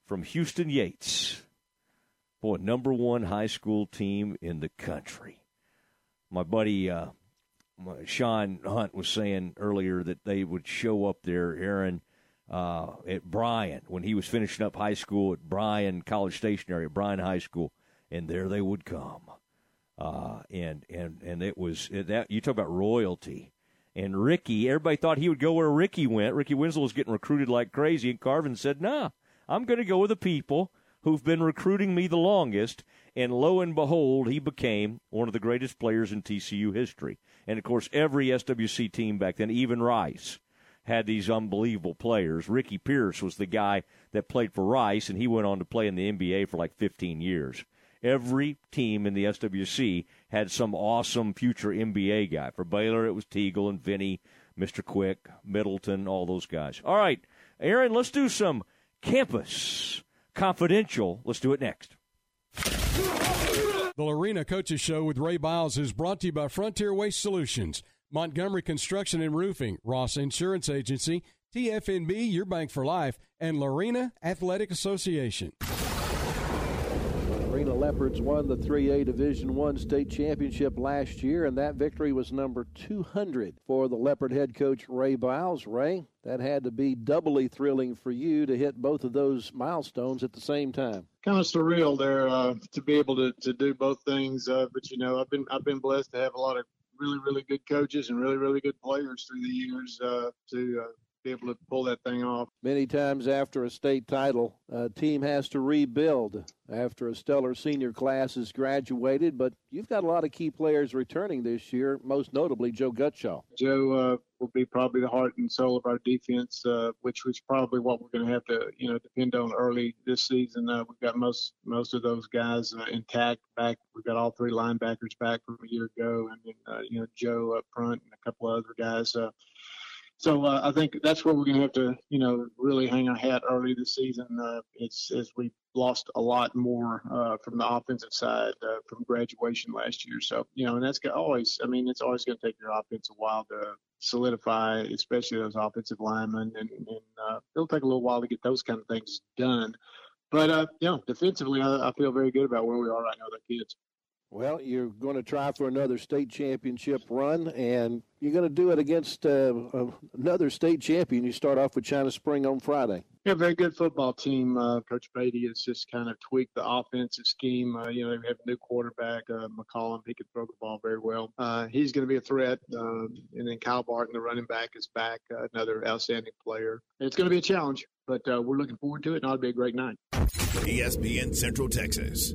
from Houston Yates. Boy, number one high school team in the country. My buddy uh, Sean Hunt was saying earlier that they would show up there, Aaron, uh, at Bryan when he was finishing up high school at Bryan College Station at Bryan High School, and there they would come. Uh, and and and it was that you talk about royalty. And Ricky, everybody thought he would go where Ricky went. Ricky Winslow was getting recruited like crazy, and Carvin said, "Nah, I'm going to go with the people who've been recruiting me the longest." And lo and behold, he became one of the greatest players in TCU history. And of course, every SWC team back then, even Rice, had these unbelievable players. Ricky Pierce was the guy that played for Rice, and he went on to play in the NBA for like 15 years. Every team in the SWC had some awesome future NBA guy. For Baylor, it was Teagle and Vinny, Mr. Quick, Middleton, all those guys. All right, Aaron, let's do some campus confidential. Let's do it next. The Lorena Coaches Show with Ray Biles is brought to you by Frontier Waste Solutions, Montgomery Construction and Roofing, Ross Insurance Agency, TFNB, Your Bank for Life, and Lorena Athletic Association. Leopards won the 3A Division One state championship last year, and that victory was number 200 for the Leopard head coach Ray Biles. Ray, that had to be doubly thrilling for you to hit both of those milestones at the same time. kind of surreal there uh, to be able to, to do both things. Uh, but you know, I've been I've been blessed to have a lot of really really good coaches and really really good players through the years uh, to uh, be able to pull that thing off. Many times after a state title, a team has to rebuild after a stellar senior class is graduated. But you've got a lot of key players returning this year, most notably Joe Gutshaw. Joe uh, will be probably the heart and soul of our defense, uh, which was probably what we're going to have to, you know, depend on early this season. Uh, we've got most most of those guys uh, intact back. We've got all three linebackers back from a year ago, and then uh, you know Joe up front and a couple of other guys. So uh, I think that's where we're going to have to, you know, really hang our hat early this season. Uh, it's as we lost a lot more uh, from the offensive side uh, from graduation last year. So you know, and that's always. I mean, it's always going to take your offense a while to solidify, especially those offensive linemen, and, and uh, it'll take a little while to get those kind of things done. But uh, you know, defensively, I, I feel very good about where we are right now with our kids. Well, you're going to try for another state championship run, and you're going to do it against uh, another state champion. You start off with China Spring on Friday. Yeah, very good football team. Uh, Coach Beatty has just kind of tweaked the offensive scheme. Uh, you know, they have a new quarterback, uh, McCollum. He can throw the ball very well. Uh, he's going to be a threat. Um, and then Kyle Barton, the running back, is back, uh, another outstanding player. It's going to be a challenge, but uh, we're looking forward to it, and it'll be a great night. ESPN Central Texas.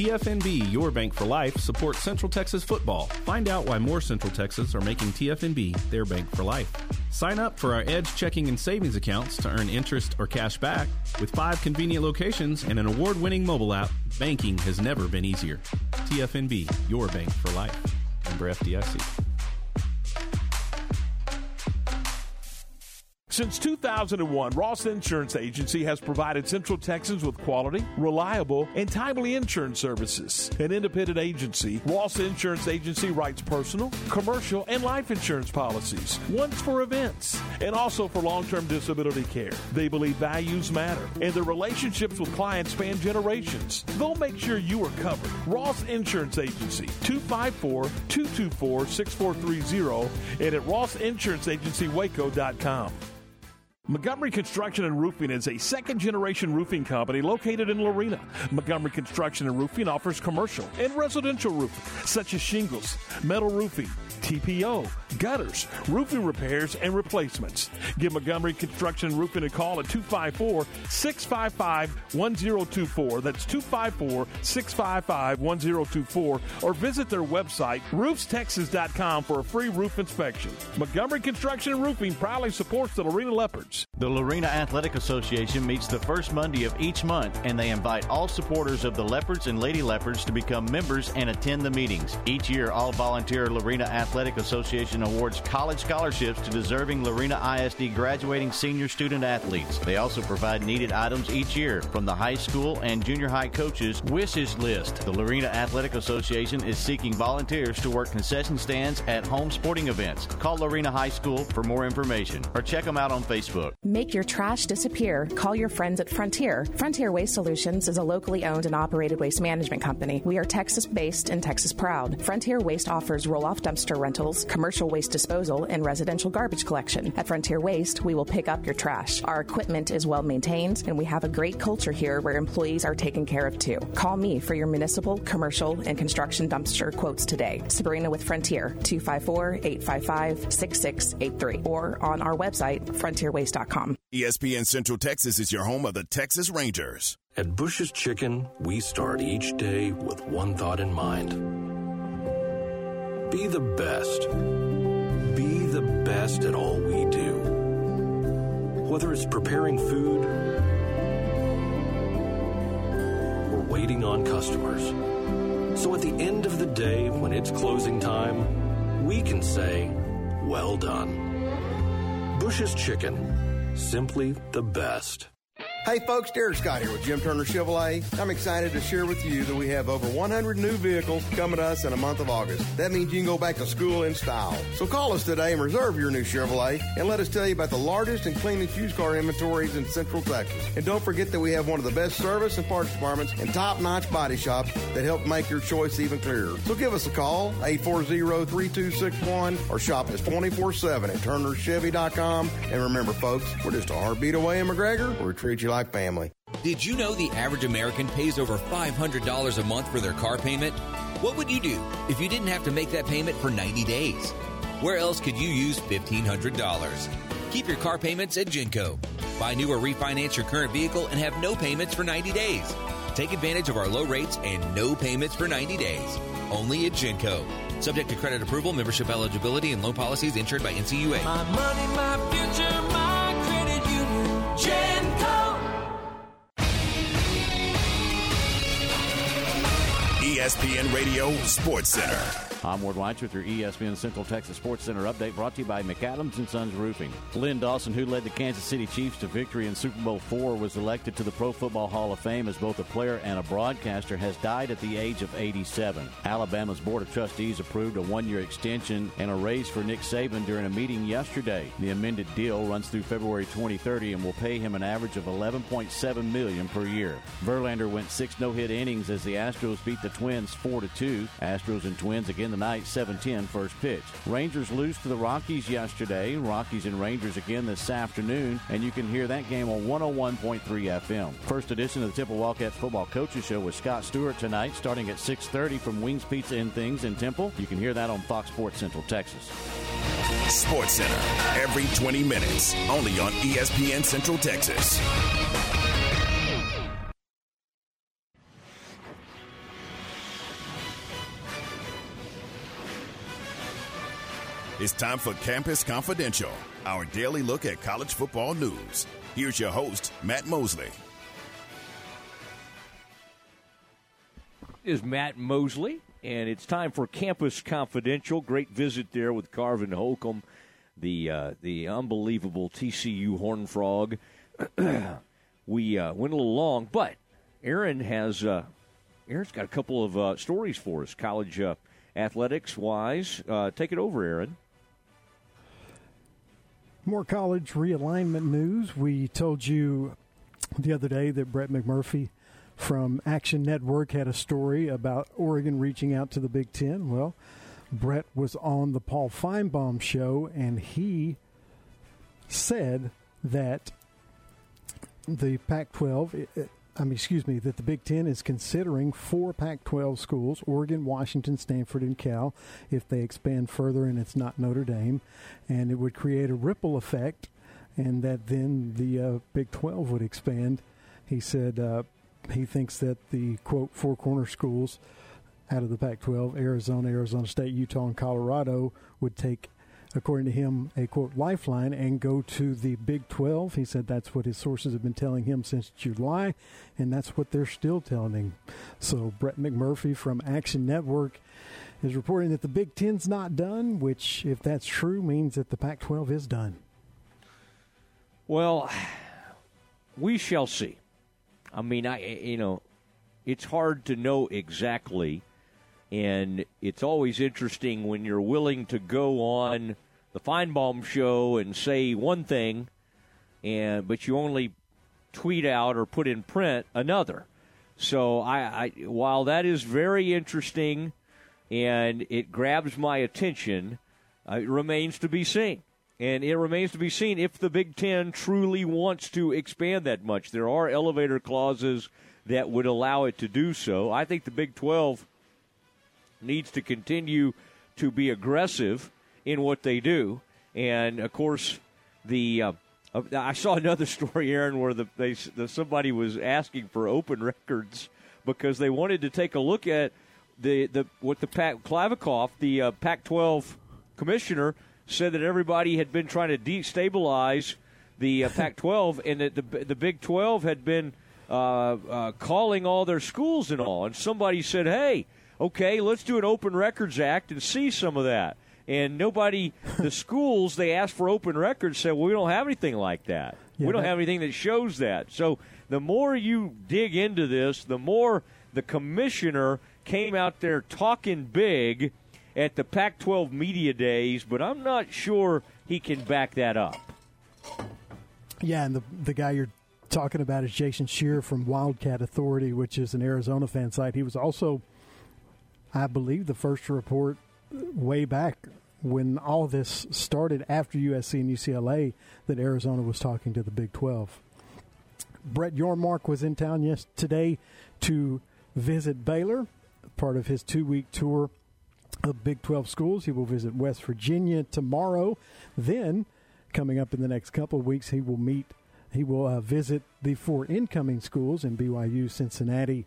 TFNB, your bank for life, supports Central Texas football. Find out why more Central Texas are making TFNB their bank for life. Sign up for our Edge checking and savings accounts to earn interest or cash back. With five convenient locations and an award winning mobile app, banking has never been easier. TFNB, your bank for life. Member FDIC. Since 2001, Ross Insurance Agency has provided Central Texans with quality, reliable, and timely insurance services. An independent agency, Ross Insurance Agency writes personal, commercial, and life insurance policies, once for events, and also for long term disability care. They believe values matter, and their relationships with clients span generations. They'll make sure you are covered. Ross Insurance Agency, 254 224 6430, and at rossinsuranceagencywaco.com. Montgomery Construction and Roofing is a second generation roofing company located in Lorena. Montgomery Construction and Roofing offers commercial and residential roofing, such as shingles, metal roofing, TPO, gutters, roofing repairs, and replacements. Give Montgomery Construction Roofing a call at 254 655 1024. That's 254 655 1024. Or visit their website, roofstexas.com, for a free roof inspection. Montgomery Construction Roofing proudly supports the Lorena Leopards. The Lorena Athletic Association meets the first Monday of each month, and they invite all supporters of the Leopards and Lady Leopards to become members and attend the meetings. Each year, all volunteer Lorena Athletic Association awards college scholarships to deserving Lorena ISD graduating senior student athletes. They also provide needed items each year from the high school and junior high coaches' wishes list. The Lorena Athletic Association is seeking volunteers to work concession stands at home sporting events. Call Lorena High School for more information or check them out on Facebook. Make your trash disappear. Call your friends at Frontier. Frontier Waste Solutions is a locally owned and operated waste management company. We are Texas based and Texas proud. Frontier Waste offers roll off dumpster rentals, commercial waste disposal, and residential garbage collection. At Frontier Waste, we will pick up your trash. Our equipment is well maintained, and we have a great culture here where employees are taken care of too. Call me for your municipal, commercial, and construction dumpster quotes today. Sabrina with Frontier, 254 855 6683, or on our website, frontierwaste.com. ESPN Central Texas is your home of the Texas Rangers. At Bush's Chicken, we start each day with one thought in mind be the best. Be the best at all we do. Whether it's preparing food or waiting on customers. So at the end of the day, when it's closing time, we can say, well done. Bush's Chicken, simply the best. Hey folks, Derek Scott here with Jim Turner Chevrolet. I'm excited to share with you that we have over 100 new vehicles coming to us in the month of August. That means you can go back to school in style. So call us today and reserve your new Chevrolet and let us tell you about the largest and cleanest used car inventories in Central Texas. And don't forget that we have one of the best service and parts departments and top-notch body shops that help make your choice even clearer. So give us a call, 840-3261 or shop us 24-7 at turnerchevy.com. And remember folks, we're just a heartbeat away in McGregor. We treat you like family. Did you know the average American pays over $500 a month for their car payment? What would you do if you didn't have to make that payment for 90 days? Where else could you use $1,500? Keep your car payments at Genco. Buy new or refinance your current vehicle and have no payments for 90 days. Take advantage of our low rates and no payments for 90 days. Only at Genco. Subject to credit approval, membership eligibility, and loan policies insured by NCUA. My money, my future, my credit union. Genco. ESPN Radio Sports Center. I'm Ward Weitz with your ESPN Central Texas Sports Center update brought to you by McAdams and Sons Roofing. Len Dawson, who led the Kansas City Chiefs to victory in Super Bowl IV, was elected to the Pro Football Hall of Fame as both a player and a broadcaster, has died at the age of 87. Alabama's Board of Trustees approved a one-year extension and a raise for Nick Saban during a meeting yesterday. The amended deal runs through February 2030 and will pay him an average of 11.7 million per year. Verlander went six no-hit innings as the Astros beat the Twins 4-2. Astros and Twins again tonight, 7-10 first pitch. Rangers lose to the Rockies yesterday. Rockies and Rangers again this afternoon, and you can hear that game on 101.3 FM. First edition of the Temple Wildcats Football Coaches Show with Scott Stewart tonight, starting at 6.30 from Wings Pizza and Things in Temple. You can hear that on Fox Sports Central Texas. Sports Center, every 20 minutes, only on ESPN Central Texas. It's time for Campus Confidential, our daily look at college football news. Here's your host, Matt Mosley. is Matt Mosley, and it's time for Campus Confidential. Great visit there with Carvin Holcomb, the uh, the unbelievable TCU Horn Frog. we uh, went a little long, but Aaron has uh, Aaron's got a couple of uh, stories for us, college uh, athletics wise. Uh, take it over, Aaron. More college realignment news. We told you the other day that Brett McMurphy from Action Network had a story about Oregon reaching out to the Big Ten. Well, Brett was on the Paul Finebaum show, and he said that the Pac 12, I mean, excuse me, that the Big Ten is considering four Pac 12 schools Oregon, Washington, Stanford, and Cal if they expand further and it's not Notre Dame. And it would create a ripple effect, and that then the uh, Big 12 would expand. He said, uh, he thinks that the quote four corner schools out of the Pac 12, Arizona, Arizona State, Utah, and Colorado, would take, according to him, a quote lifeline and go to the Big 12. He said that's what his sources have been telling him since July, and that's what they're still telling him. So Brett McMurphy from Action Network is reporting that the Big Ten's not done, which, if that's true, means that the Pac 12 is done. Well, we shall see. I mean, I you know, it's hard to know exactly, and it's always interesting when you're willing to go on the Finebaum show and say one thing, and but you only tweet out or put in print another. So I, I while that is very interesting, and it grabs my attention, uh, it remains to be seen. And it remains to be seen if the Big Ten truly wants to expand that much. There are elevator clauses that would allow it to do so. I think the Big 12 needs to continue to be aggressive in what they do. And of course, the uh, I saw another story, Aaron, where the, they the, somebody was asking for open records because they wanted to take a look at the the what the Pac, Kliavkoff, the uh, Pac-12 commissioner said that everybody had been trying to destabilize the uh, Pac-12, and that the the Big 12 had been uh, uh, calling all their schools and all. And somebody said, "Hey, okay, let's do an Open Records Act and see some of that." And nobody, the schools they asked for open records said, "Well, we don't have anything like that. Yeah, we don't that- have anything that shows that." So the more you dig into this, the more the commissioner came out there talking big at the Pac 12 media days, but I'm not sure he can back that up. Yeah, and the the guy you're talking about is Jason Scheer from Wildcat Authority, which is an Arizona fan site. He was also, I believe, the first report way back when all this started after USC and UCLA that Arizona was talking to the Big 12. Brett Yormark was in town yesterday to visit Baylor, part of his two week tour of Big 12 schools. He will visit West Virginia tomorrow. Then, coming up in the next couple of weeks, he will meet, he will uh, visit the four incoming schools in BYU, Cincinnati,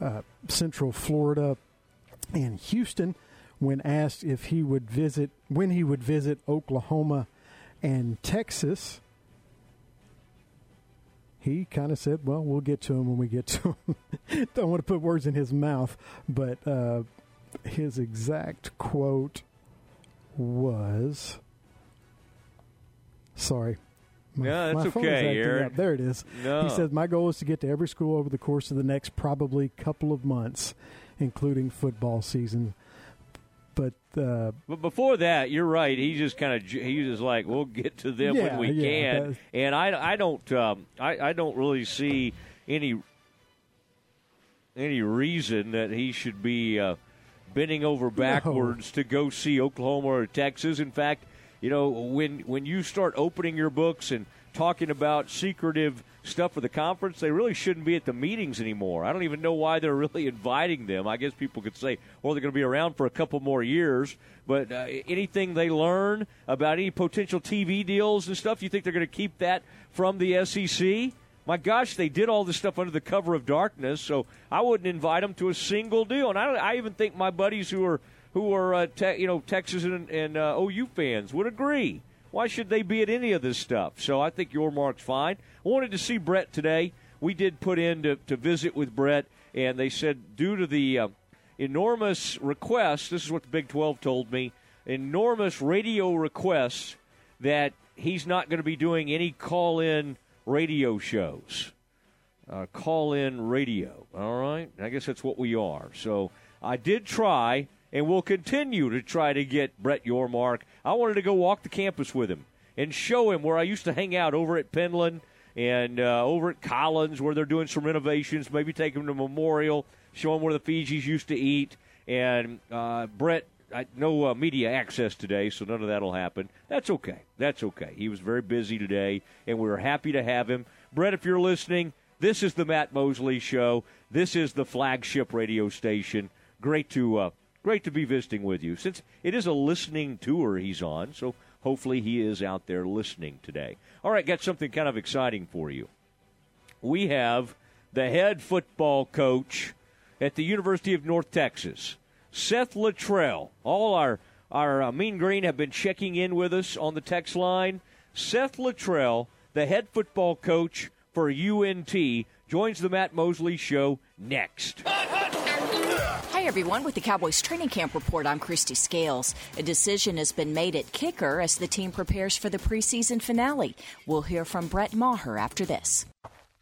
uh, Central Florida, and Houston. When asked if he would visit, when he would visit Oklahoma and Texas, he kind of said, "Well, we'll get to him when we get to him." Don't want to put words in his mouth, but uh, his exact quote was sorry. My, Yeah, that's my phone is okay. There it is. No. He said, My goal is to get to every school over the course of the next probably couple of months, including football season. But uh, But before that, you're right. He just kind of he was just like, "We'll get to them Yeah, when we yeah, can." that's- And I, I don't, um, I, I don't really see any any reason that he should be uh, bending over backwards to go see Oklahoma or Texas. In fact, you know, when when you start opening your books and talking about secretive stuff for the conference, they really shouldn't be at the meetings anymore. I don't even know why they're really inviting them. I guess people could say, well, they're going to be around for a couple more years. But uh, anything they learn about any potential TV deals and stuff, you think they're going to keep that from the SEC? My gosh, they did all this stuff under the cover of darkness, so I wouldn't invite them to a single deal. And I, I even think my buddies who are who are uh, te- you know Texas and, and uh, OU fans would agree. Why should they be at any of this stuff? So I think Yormark's fine. I wanted to see Brett today. We did put in to, to visit with Brett, and they said due to the uh, enormous requests, this is what the Big 12 told me, enormous radio requests that he's not going to be doing any call in radio shows. Uh, call in radio. All right? I guess that's what we are. So I did try, and we'll continue to try to get Brett Yormark. I wanted to go walk the campus with him and show him where I used to hang out over at Penland and uh, over at Collins, where they're doing some renovations. Maybe take him to Memorial, show him where the Fijis used to eat. And uh, Brett, I, no uh, media access today, so none of that'll happen. That's okay. That's okay. He was very busy today, and we were happy to have him. Brett, if you're listening, this is the Matt Mosley Show. This is the flagship radio station. Great to uh, great to be visiting with you. Since it is a listening tour he's on, so hopefully he is out there listening today. All right, got something kind of exciting for you. We have the head football coach at the University of North Texas, Seth Littrell. All our our uh, Mean Green have been checking in with us on the text line. Seth Littrell, the head football coach for UNT, joins the Matt Mosley Show next. Everyone. With the Cowboys training camp report, I'm Kristi Scales. A decision has been made at kicker as the team prepares for the preseason finale. We'll hear from Brett Maher after this.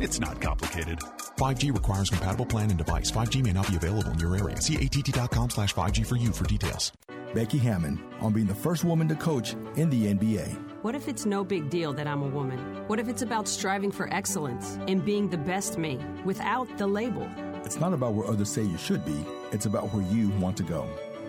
It's not complicated. 5G requires compatible plan and device. 5G may not be available in your area. See att.com slash 5G for you for details. Becky Hammon on being the first woman to coach in the NBA. What if it's no big deal that I'm a woman? What if it's about striving for excellence and being the best me without the label? It's not about where others say you should be, it's about where you want to go.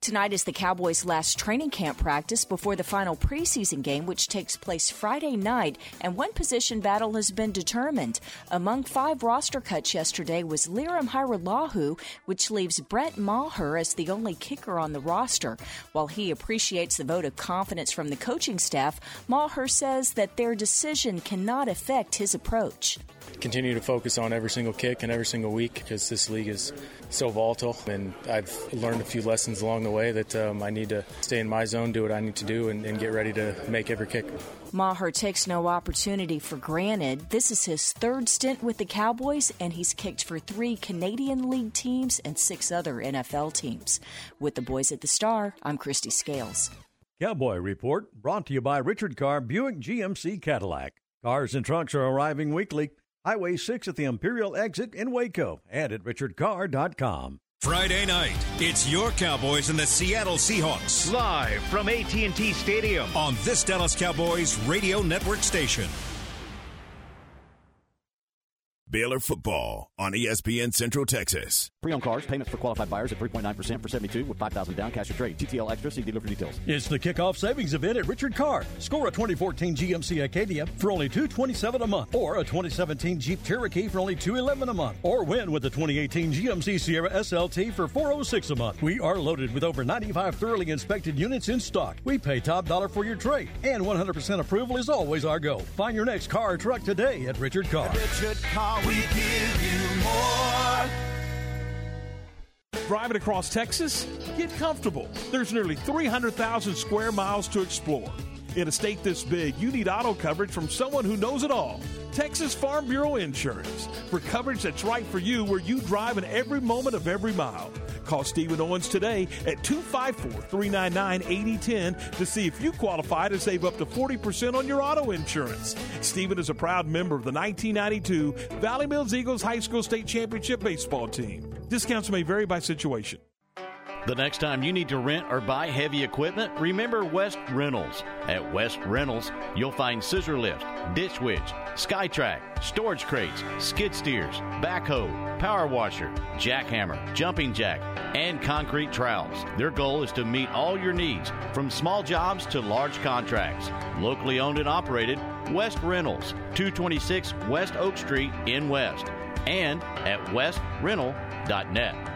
Tonight is the Cowboys' last training camp practice before the final preseason game, which takes place Friday night, and one position battle has been determined. Among five roster cuts yesterday was Lirim Hajrullahu, which leaves Brett Maher as the only kicker on the roster. While he appreciates the vote of confidence from the coaching staff, Maher says that their decision cannot affect his approach. continue to focus on every single kick and every single week because this league is so volatile. And I've learned a few lessons along the way that um, I need to stay in my zone, do what I need to do, and, and get ready to make every kick. Maher takes no opportunity for granted. This is his third stint with the Cowboys, and he's kicked for three Canadian League teams and six other NFL teams. With the boys at the Star, I'm Kristi Scales. Cowboy Report brought to you by Richard Carr Buick GMC Cadillac. Cars and trucks are arriving weekly. Highway 6 at the Imperial exit in Waco and at richardcarr.com. Friday night, it's your Cowboys and the Seattle Seahawks. Live from AT&T Stadium on this Dallas Cowboys radio network station. Baylor football on ESPN Central Texas. Pre-owned cars, payments for qualified buyers at 3.9% for 72 with 5000 down, cash or trade. TTL Extra, see dealer for details. It's the kickoff savings event at Richard Carr. Score a 2014 GMC Acadia for only $227 a month, or a 2017 Jeep Cherokee for only 211 a month, or win with the 2018 GMC Sierra SLT for 406 a month. We are loaded with over 95 thoroughly inspected units in stock. We pay top dollar for your trade, and 100% approval is always our goal. Find your next car or truck today at Richard Carr. Richard Car, we give you more. Driving across Texas? Get comfortable. There's nearly 300,000 square miles to explore. In a state this big, you need auto coverage from someone who knows it all. Texas Farm Bureau Insurance. For coverage that's right for you where you drive in every moment of every mile. Call Stephen Owens today at 254 399 8010 to see if you qualify to save up to 40% on your auto insurance. Stephen is a proud member of the 1992 Valley Mills Eagles High School State Championship baseball team. Discounts may vary by situation. The next time you need to rent or buy heavy equipment, remember West Rentals. At West Rentals, you'll find scissor lifts, ditch witch, SkyTrack, storage crates, skid steers, backhoe, power washer, jackhammer, jumping jack, and concrete trowels. Their goal is to meet all your needs, from small jobs to large contracts. Locally owned and operated, West Rentals, 226 West Oak Street in West, and at westrental.net.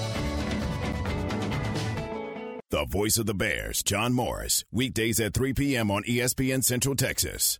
The voice of the Bears, John Morris, weekdays at 3 p.m. on ESPN Central Texas.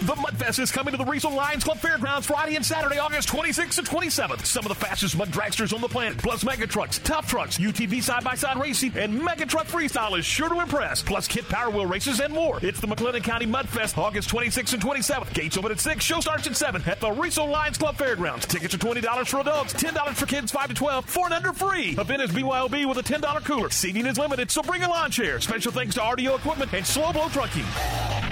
The Mudfest is coming to the Riesel Lions Club Fairgrounds Friday and Saturday, August 26th and 27th. Some of the fastest mud dragsters on the planet, plus mega trucks, tough trucks, UTV side by side racing, and mega truck freestyle is sure to impress. Plus kit power wheel races and more. It's the McLennan County Mudfest, August 26th and 27th. Gates open at 6, show starts at 7 at the Riesel Lions Club Fairgrounds. Tickets are $20 for adults, $10 for kids 5 to 12, 4 and under free. Event is BYOB with a $10 cooler. Seating is limited, so bring a lawn chair. Special thanks to RDO Equipment and Slow Blow Trucking.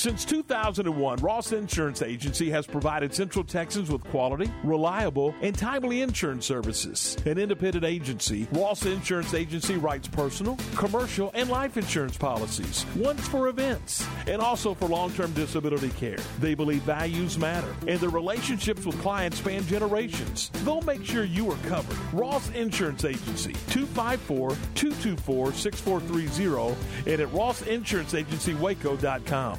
Since 2001, Ross Insurance Agency has provided Central Texans with quality, reliable, and timely insurance services. An independent agency, Ross Insurance Agency writes personal, commercial, and life insurance policies, once for events, and also for long term disability care. They believe values matter, and their relationships with clients span generations. They'll make sure you are covered. Ross Insurance Agency, 254 224 6430, and at rossinsuranceagencywaco.com.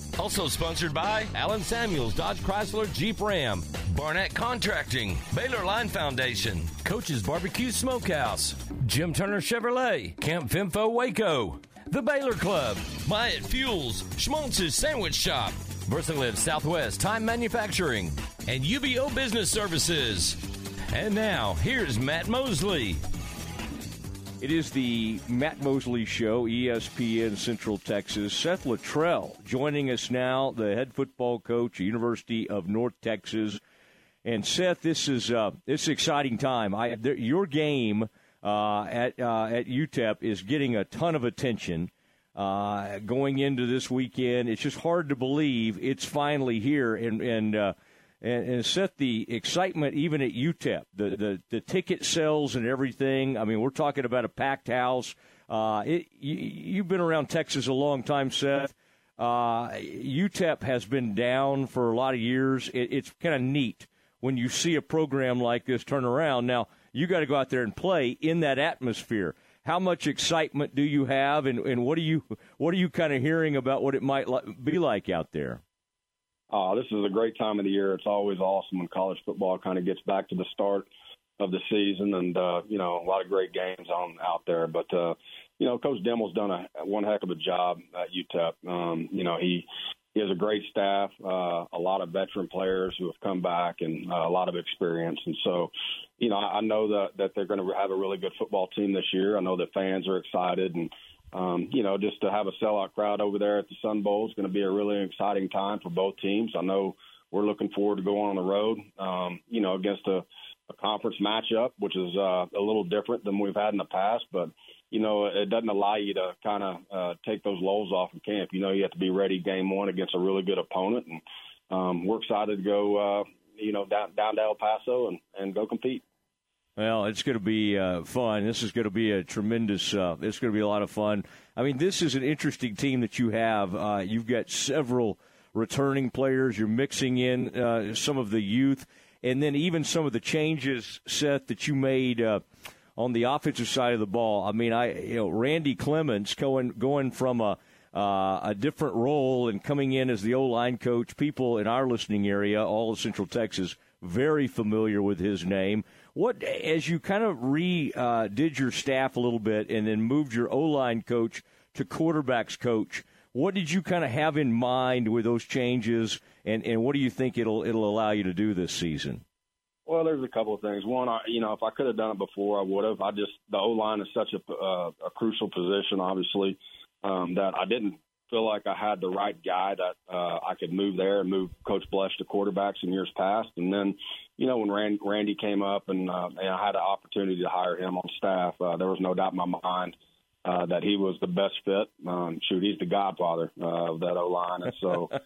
Also sponsored by Allen Samuels Dodge Chrysler Jeep Ram, Barnett Contracting, Baylor Line Foundation, Coach's Barbecue Smokehouse, Jim Turner Chevrolet, Camp Fimfo Waco, The Baylor Club, Myatt Fuels, Schmaltz's Sandwich Shop, VersaLive Southwest Time Manufacturing, and UBEO Business Services. And now, here's Matt Mosley. It is the Matt Mosley Show, ESPN Central Texas. Seth Littrell joining us now, the head football coach, University of North Texas. And Seth, this is uh, this exciting time. I, your game uh, at uh, at UTEP is getting a ton of attention uh, going into this weekend. It's just hard to believe it's finally here, and and uh, and, and set the excitement even at UTEP, the, the the ticket sales and everything. I mean, we're talking about a packed house. Uh, it, you, you've been around Texas a long time, Seth. Uh, UTEP has been down for a lot of years. It, it's kind of neat when you see a program like this turn around. Now you got to go out there and play in that atmosphere. How much excitement do you have, and, and what are you what are you kind of hearing about what it might li- be like out there? Uh, this is a great time of the year. It's always awesome when college football kind of gets back to the start of the season, and uh, you know a lot of great games on out there. But uh, you know, Coach Dimel's done a one heck of a job at UTEP. Um, you know, he he has a great staff, uh, a lot of veteran players who have come back, and uh, a lot of experience. And so, you know, I know that that they're going to have a really good football team this year. I know that fans are excited, and um, you know, just to have a sellout crowd over there at the Sun Bowl is going to be a really exciting time for both teams. I know we're looking forward to going on the road, um, you know, against a, a conference matchup, which is uh, a little different than we've had in the past, but you know, it doesn't allow you to kind of uh, take those lows off in camp. You know, you have to be ready game one against a really good opponent, and um, we're excited to go, uh, you know, down down to El Paso and and go compete. Well, it's going to be uh, fun. This is going to be a tremendous. Uh, it's going to be a lot of fun. I mean, this is an interesting team that you have. Uh, you've got several returning players. You're mixing in uh, some of the youth, and then even some of the changes, Seth, that you made uh, on the offensive side of the ball. I mean, I you know Randy Clements going going from a uh, a different role and coming in as the O line coach. People in our listening area, all of Central Texas, very familiar with his name. What as you kind of re uh, did your staff a little bit and then moved your O line coach to quarterbacks coach? What did you kind of have in mind with those changes, and, and what do you think it'll it'll allow you to do this season? Well, there's a couple of things. One, I, you know, if I could have done it before, I would have. I just the O line is such a uh, a crucial position, obviously, um, that I didn't feel like I had the right guy that uh, I could move there and move Coach Bloesch to quarterbacks in years past. And then, you know, when Rand, Randy came up and, uh, and I had an opportunity to hire him on staff, uh, there was no doubt in my mind uh, that he was the best fit. Um, shoot, he's the godfather uh, of that O line, and so.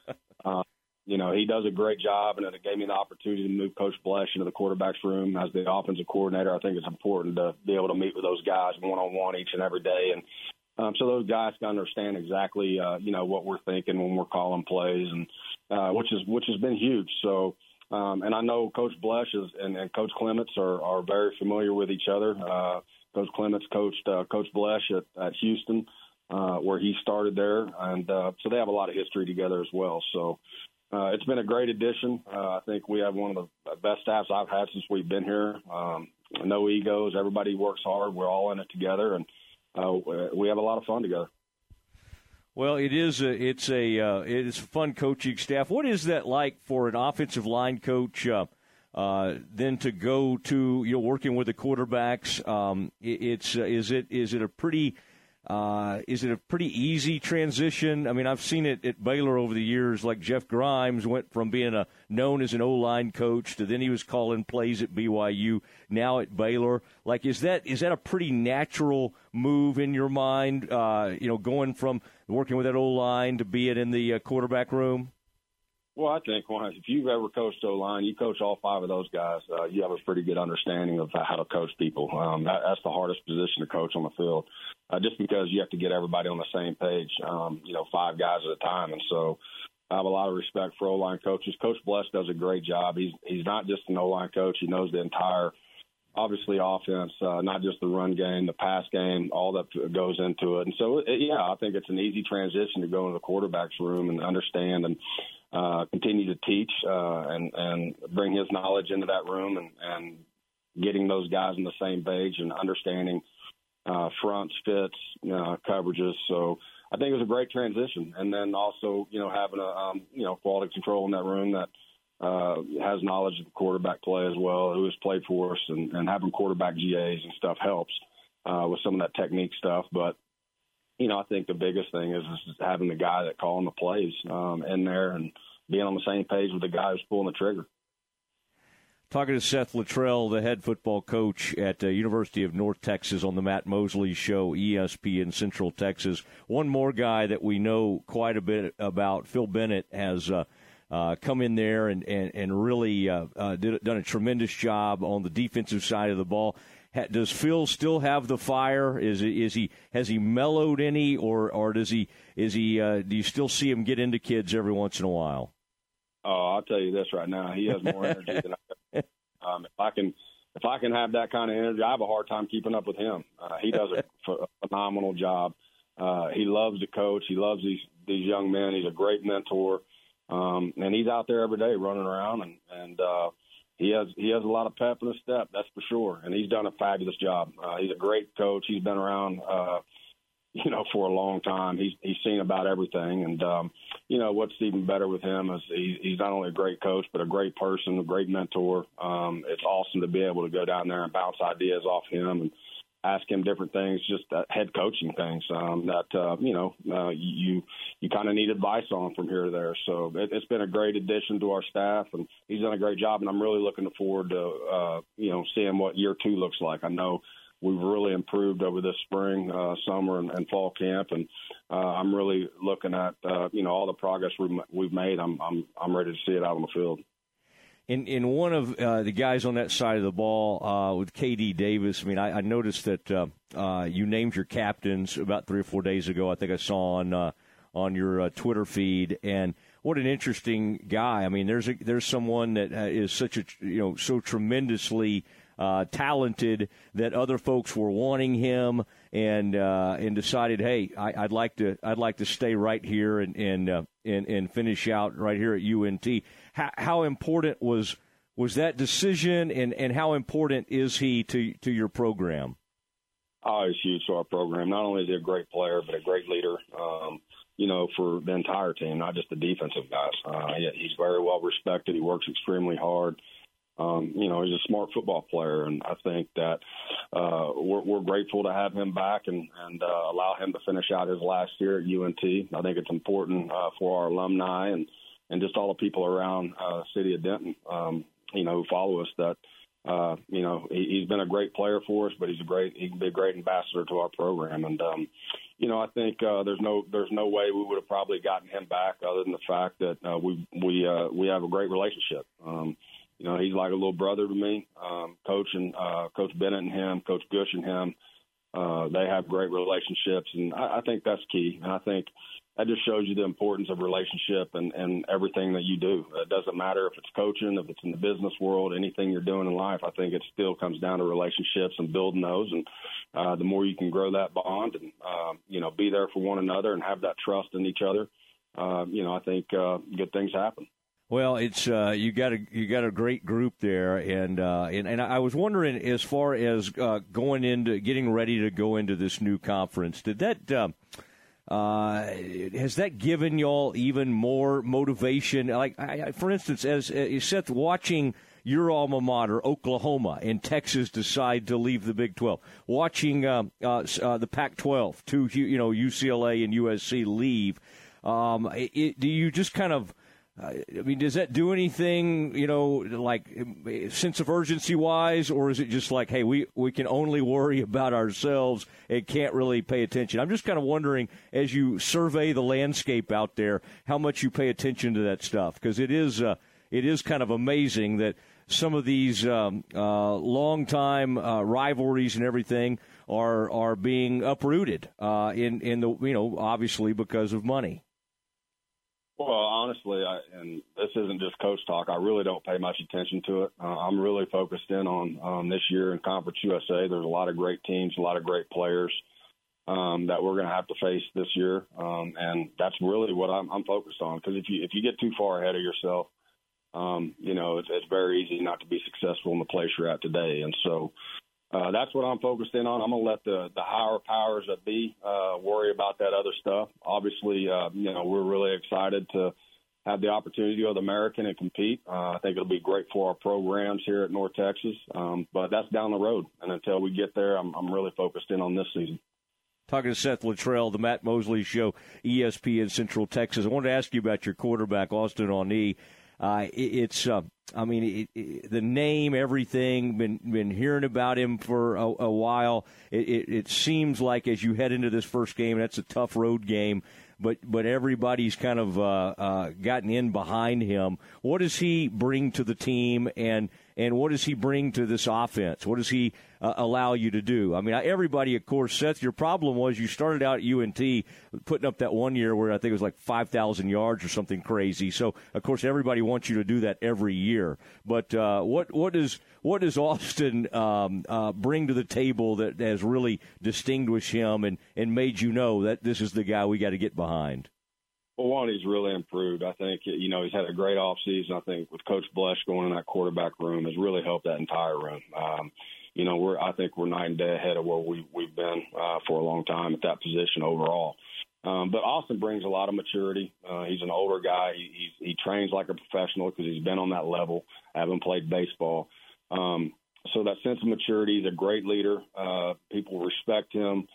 Uh, you know, he does a great job, and it gave me the opportunity to move Coach Bloesch into the quarterback's room as the offensive coordinator. I think it's important to be able to meet with those guys one on one each and every day, and um, so those guys can understand exactly, uh, you know, what we're thinking when we're calling plays, and uh, which is which has been huge. So, um, and I know Coach Bloesch is, and, and Coach Clements are, are very familiar with each other. Uh, Coach Clements coached uh, Coach Bloesch at, at Houston, uh, where he started there, and uh, so they have a lot of history together as well. So. Uh, it's been a great addition. Uh, I think we have one of the best staffs I've had since we've been here. Um, no egos. Everybody works hard. We're all in it together, and we have a lot of fun together. Well, it is a it's a uh, it's a fun coaching staff. What is that like for an offensive line coach? Uh, uh, then to go to you know working with the quarterbacks, um, it, it's uh, is it is it a pretty uh, is it a pretty easy transition? I mean, I've seen it at Baylor over the years. Like Jeff Grimes went from being a known as an O line coach to then he was calling plays at BYU. Now at Baylor, like is that is that a pretty natural move in your mind? Uh, you know, going from working with that O line to being in the uh, quarterback room. Well, I think if you've ever coached O line, you coach all five of those guys. Uh, you have a pretty good understanding of how to coach people. Um, that, that's the hardest position to coach on the field, uh, just because you have to get everybody on the same page. Um, you know, five guys at a time, and so I have a lot of respect for O line coaches. Coach Bloesch does a great job. He's he's not just an O line coach; he knows the entire, obviously, offense, uh, not just the run game, the pass game, all that goes into it. And so, it, yeah, I think it's an easy transition to go into the quarterback's room and understand and uh, continue to teach uh, and and bring his knowledge into that room and and getting those guys on the same page and understanding uh, fronts, fits, uh, coverages. So I think it was a great transition. And then also, you know, having a um, you know quality control in that room that uh, has knowledge of quarterback play as well, who has played for us, and, and having quarterback GAs and stuff helps. uh, with some of that technique stuff. But you know, I think the biggest thing is, is having the guy that calling the plays um, in there and being on the same page with the guy who's pulling the trigger. Talking to Seth Littrell, the head football coach at uh, University of North Texas on the Matt Mosley Show, ESPN Central Texas. One more guy that we know quite a bit about, Phil Bennett, has uh, uh, come in there and and and really uh, uh, did, done a tremendous job on the defensive side of the ball. Ha, does Phil still have the fire? Is is he has he mellowed any, or or does he is he uh, do you still see him get into kids every once in a while? Oh, I'll tell you this right now. He has more energy than I. Um, if I can, if I can have that kind of energy, I have a hard time keeping up with him. Uh, he does a, a phenomenal job. Uh, he loves to coach. He loves these these young men. He's a great mentor, um, and he's out there every day running around, and and uh, he has he has a lot of pep in his step. That's for sure, and he's done a fabulous job. Uh, he's a great coach. He's been around. Uh, you know, for a long time. He's he's seen about everything, and um, you know what's even better with him is he, he's not only a great coach but a great person, a great mentor. Um, it's awesome to be able to go down there and bounce ideas off him and ask him different things, just uh, head coaching things um, that uh, you know uh, you you kind of need advice on from here to there. So it, it's been a great addition to our staff, and he's done a great job. And I'm really looking forward to uh, you know seeing what year two looks like. I know we've really improved over this spring, uh, summer, and, and fall camp, and uh, I'm really looking at uh, you know all the progress we've, made. I'm I'm I'm ready to see it out on the field. In in one of uh, the guys on that side of the ball uh, with KD Davis, I mean, I, I noticed that uh, you named your captains about three or four days ago. I think I saw on on your Twitter feed, and what an interesting guy. I mean, there's a, there's someone that uh, such a you know so tremendously uh, talented that other folks were wanting him and uh, and decided, hey, I, would like to I'd like to stay right here and and uh, and, and finish out right here at UNT. How, how important was was that decision, and, and how important is he to to your program? Oh, he's huge to our program. Not only is he a great player, but a great leader. Um, you know, for the entire team, not just the defensive guys. Uh, he's very well respected. He works extremely hard. Um, you know, he's a smart football player, and I think that uh, we're, we're grateful to have him back and, and uh, allow him to finish out his last year at UNT. I think it's important uh, for our alumni and and just all the people around uh, the city of Denton, um, you know, who follow us. That uh, you know, he, he's been a great player for us, but he's a great he can be a great ambassador to our program. And um, you know, I think uh, there's no there's no way we would have probably gotten him back other than the fact that uh, we we uh, we have a great relationship. Um, you know, he's like a little brother to me. Um, Coach and uh, Coach Bennett and him, Coach Gush and him, uh, they have great relationships, and I, I think that's key. And I think that just shows you the importance of relationship and, and everything that you do. It doesn't matter if it's coaching, if it's in the business world, anything you're doing in life. I think it still comes down to relationships and building those. And uh, the more you can grow that bond and uh, you know be there for one another and have that trust in each other, uh, you know I think uh, good things happen. Well, it's uh, you got a you got a great group there, and uh, and and I was wondering as far as uh, going into getting ready to go into this new conference, did that uh, uh, has that given y'all even more motivation? Like, I, for instance, as you said, watching your alma mater, Oklahoma, and Texas decide to leave the Big 12, watching uh, uh, uh, the Pac 12, two, you know, UCLA and USC leave, um, it, do you just kind of uh, I mean, does that do anything, you know, like sense of urgency wise, or is it just like, hey, we, we can only worry about ourselves and can't really pay attention? I'm just kind of wondering, as you survey the landscape out there, how much you pay attention to that stuff, because it is uh, it is kind of amazing that some of these um, uh, long time uh, rivalries and everything are are being uprooted uh, in in the you know obviously because of money. Well, honestly, I, and this isn't just coach talk. I really don't pay much attention to it. Uh, I'm really focused in on um, this year in Conference USA. There's a lot of great teams, a lot of great players um, that we're going to have to face this year, um, and that's really what I'm, I'm focused on. Because if you if you get too far ahead of yourself, um, you know it's, it's very easy not to be successful in the place you're at today. And so uh, that's what I'm focused in on. I'm going to let the the higher powers that be uh, worry about that other stuff. Obviously, uh, you know we're really excited to have the opportunity to go to the American and compete. Uh, I think it'll be great for our programs here at North Texas. Um, but that's down the road, and until we get there, I'm, I'm really focused in on this season. Talking to Seth Littrell, the Matt Mosley Show, ESPN Central Texas. I wanted to ask you about your quarterback, Austin Aune. Uh, it, it's, uh, I mean, it, it, the name, everything. Been been hearing about him for a, a while. It, seems like as you head into this first game, that's a tough road game but but everybody's kind of uh, uh, gotten in behind him. What does he bring to the team, and and what does he bring to this offense? What does he uh, allow you to do? I mean, everybody, of course, Seth. Your problem was you started out at UNT putting up that one year where I think it was like five thousand yards or something crazy. So of course, everybody wants you to do that every year. But uh, what what does what does Austin um, uh, bring to the table that has really distinguished him and and made you know that this is the guy we got to get behind? Well, one, he's really improved. I think you know he's had a great off season. I think with Coach Bloesch going in that quarterback room has really helped that entire room. Um, you know, we're I think we're night and day ahead of where we we've been uh, for a long time at that position overall. Um, but Austin brings a lot of maturity. Uh, he's an older guy. He, he, he trains like a professional because he's been on that level, having played baseball. Um, so that sense of maturity. He's a great leader. Uh, people respect him.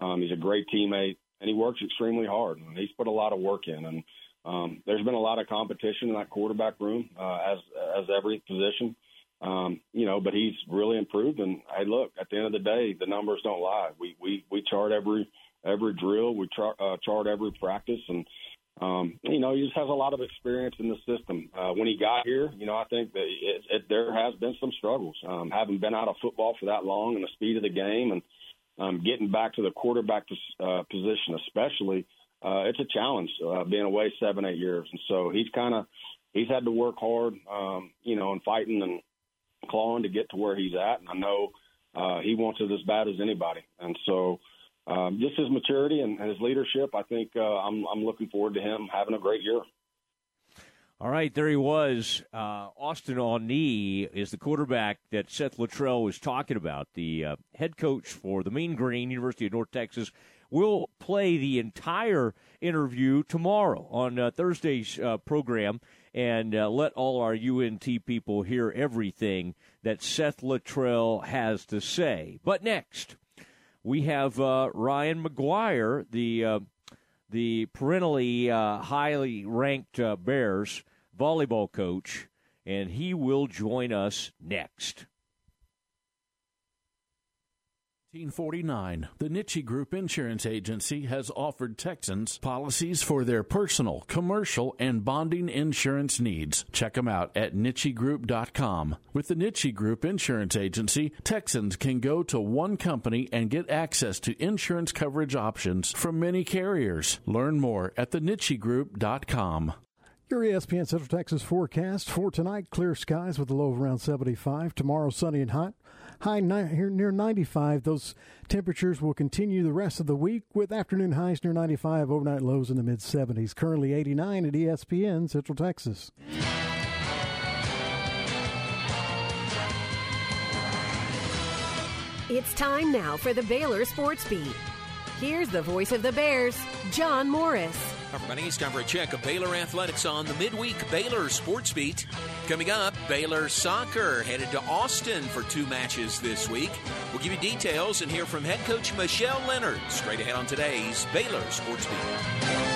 Um, he's a great teammate and he works extremely hard. And he's put a lot of work in, and um, there's been a lot of competition in that quarterback room, uh, as as every position. Um, you know, but he's really improved. And hey, look, at the end of the day, the numbers don't lie. We we we chart every every drill, we chart uh, chart every practice, and um, you know, he just has a lot of experience in the system. Uh, when he got here, you know, I think that it, it, there has been some struggles. Um, having been out of football for that long and the speed of the game and um, getting back to the quarterback uh, position, especially, uh, it's a challenge uh, being away seven, eight years. And so he's kind of he's had to work hard, um, you know, and fighting and clawing to get to where he's at. And I know uh, he wants it as bad as anybody. And so um, just his maturity and, and his leadership, I think uh, I'm I'm looking forward to him having a great year. All right, there he was. Uh, Austin Aune is the quarterback that Seth Littrell was talking about, the uh, head coach for the Mean Green, University of North Texas. We'll play the entire interview tomorrow on uh, Thursday's uh, program and uh, let all our UNT people hear everything that Seth Littrell has to say. But next, we have uh, Ryan McGuire, the the perennially uh, highly ranked uh, Bears volleyball coach, and he will join us next. 1949, the Nitsche Group Insurance Agency has offered Texans policies for their personal, commercial, and bonding insurance needs. Check them out at NitscheGroup.com. With the Nitsche Group Insurance Agency, Texans can go to one company and get access to insurance coverage options from many carriers. Learn more at thenitschegroup.com. Your ESPN Central Texas forecast for tonight clear skies with a low of around 75. Tomorrow, sunny and hot high ni- near 95. Those temperatures will continue the rest of the week with afternoon highs near 95, overnight lows in the mid 70s. Currently 89 at ESPN Central Texas. It's time now for the Baylor Sports Beat. Here's the voice of the Bears, John Morris. Everybody, it's time for a check of Baylor athletics on the midweek Baylor Sports Beat. Coming up, Baylor soccer headed to Austin for two matches this week. We'll give you details and hear from head coach Michelle Lenard straight ahead on today's Baylor Sports Beat.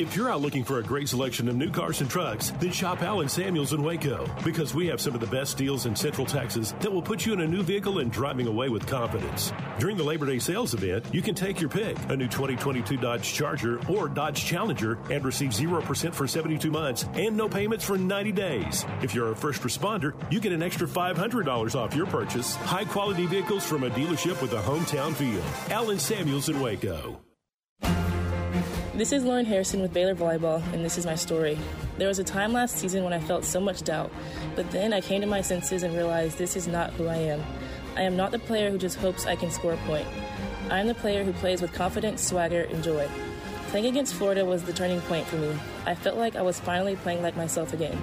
If you're out looking for a great selection of new cars and trucks, then shop Allen Samuels in Waco because we have some of the best deals in Central Texas that will put you in a new vehicle and driving away with confidence. During the Labor Day sales event, you can take your pick a new 2022 Dodge Charger or Dodge Challenger and receive 0% for 72 months and no payments for 90 days. If you're a first responder, you get an extra $500 off your purchase. High quality vehicles from a dealership with a hometown feel. Allen Samuels in Waco. This is Lauren Harrison with Baylor Volleyball, and this is my story. There was a time last season when I felt so much doubt, but then I came to my senses and realized this is not who I am. I am not the player who just hopes I can score a point. I am the player who plays with confidence, swagger, and joy. Playing against Florida was the turning point for me. I felt like I was finally playing like myself again.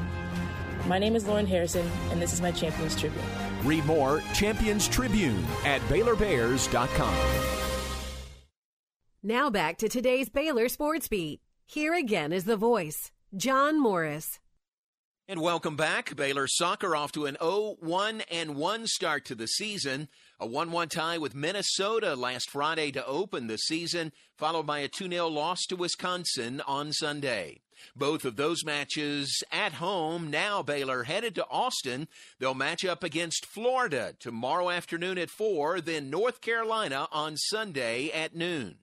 My name is Lauren Harrison, and this is my Champions Tribune. Read more Champions Tribune at BaylorBears.com. Now back to today's Baylor Sports Beat. Here again is the voice, John Morris. And welcome back. Baylor soccer off to an 0-1 and 1 start to the season. A 1-1 tie with Minnesota last Friday to open the season, followed by a 2-0 loss to Wisconsin on Sunday. Both of those matches at home. Now Baylor headed to Austin. They'll match up against Florida tomorrow afternoon at 4, then North Carolina on Sunday at noon.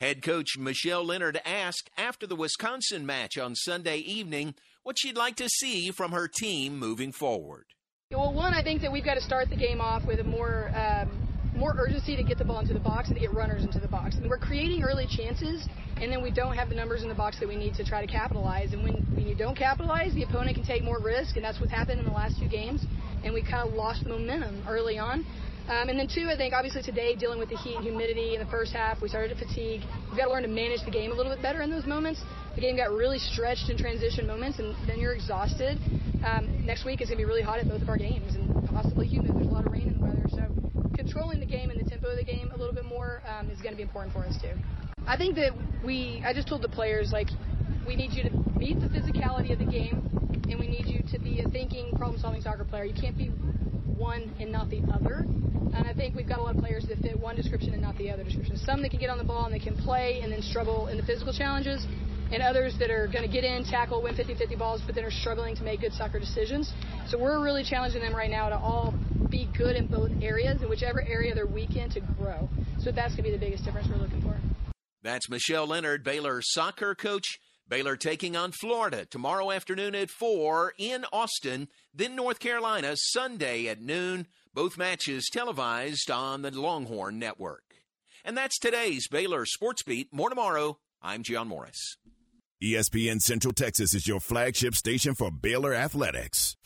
Head coach Michelle Lenard asked after the Wisconsin match on Sunday evening what she'd like to see from her team moving forward. Well, one, I think that we've got to start the game off with a more um, more urgency to get the ball into the box and to get runners into the box. I mean, we're creating early chances, and then we don't have the numbers in the box that we need to try to capitalize. And when, when you don't capitalize, the opponent can take more risk, and that's what's happened in the last few games. And we kind of lost the momentum early on. Um, and then two, I think obviously today dealing with the heat and humidity in the first half, we started to fatigue. We've got to learn to manage the game a little bit better in those moments. The game got really stretched in transition moments, and then you're exhausted. Um, next week is going to be really hot at both of our games and possibly humid. There's a lot of rain in the weather, so controlling the game and the tempo of the game a little bit more um, is going to be important for us too. I think that we, I just told the players like, we need you to meet the physicality of the game, and we need you to be a thinking, problem-solving soccer player. You can't be one and not the other. And I think we've got a lot of players that fit one description and not the other description. Some that can get on the ball and they can play and then struggle in the physical challenges, and others that are going to get in, tackle, win 50-50 balls, but then are struggling to make good soccer decisions. So we're really challenging them right now to all be good in both areas, and whichever area they're weak in to grow. So that's going to be the biggest difference we're looking for. That's Michelle Lenard, Baylor soccer coach. Baylor taking on Florida tomorrow afternoon at 4 in Austin, then North Carolina Sunday at noon. Both matches televised on the Longhorn Network. And that's today's Baylor Sports Beat. More tomorrow. I'm John Morris. ESPN Central Texas is your flagship station for Baylor Athletics.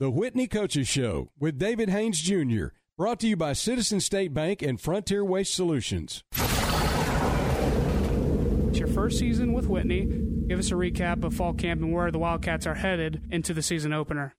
The Whitney Coaches Show with David Haynes Jr., brought to you by Citizen State Bank and Frontier Waste Solutions. It's your first season with Whitney. Give us a recap of fall camp and where the Wildcats are headed into the season opener.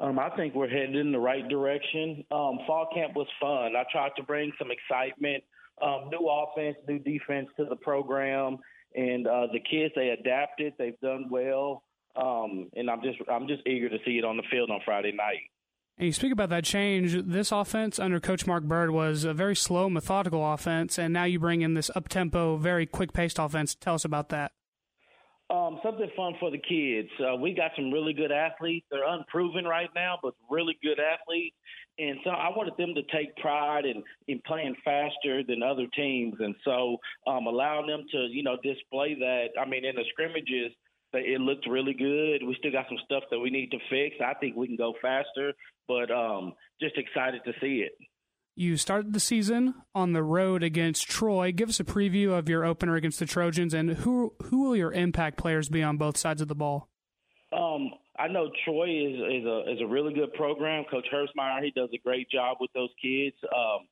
Um, I think we're headed in the right direction. Um, fall camp was fun. I tried to bring some excitement, um, new offense, new defense to the program, and uh, the kids they adapted. They've done well, um, and I'm just I'm just eager to see it on the field on Friday night. And you speak about that change. This offense under Coach Mark Bird was a very slow, methodical offense, and now you bring in this up tempo, very quick paced offense. Tell us about that. Um, something fun for the kids. Uh, we got some really good athletes. They're unproven right now, but really good athletes. And so I wanted them to take pride in, in playing faster than other teams. And so um, allowing them to, you know, display that. I mean, in the scrimmages, it looked really good. We still got some stuff that we need to fix. I think we can go faster, but um, just excited to see it. You started the season on the road against Troy. Give us a preview of your opener against the Trojans, and who who will your impact players be on both sides of the ball? Um, I know Troy is is a is a really good program. Coach Hersmeyer, he does a great job with those kids. Um,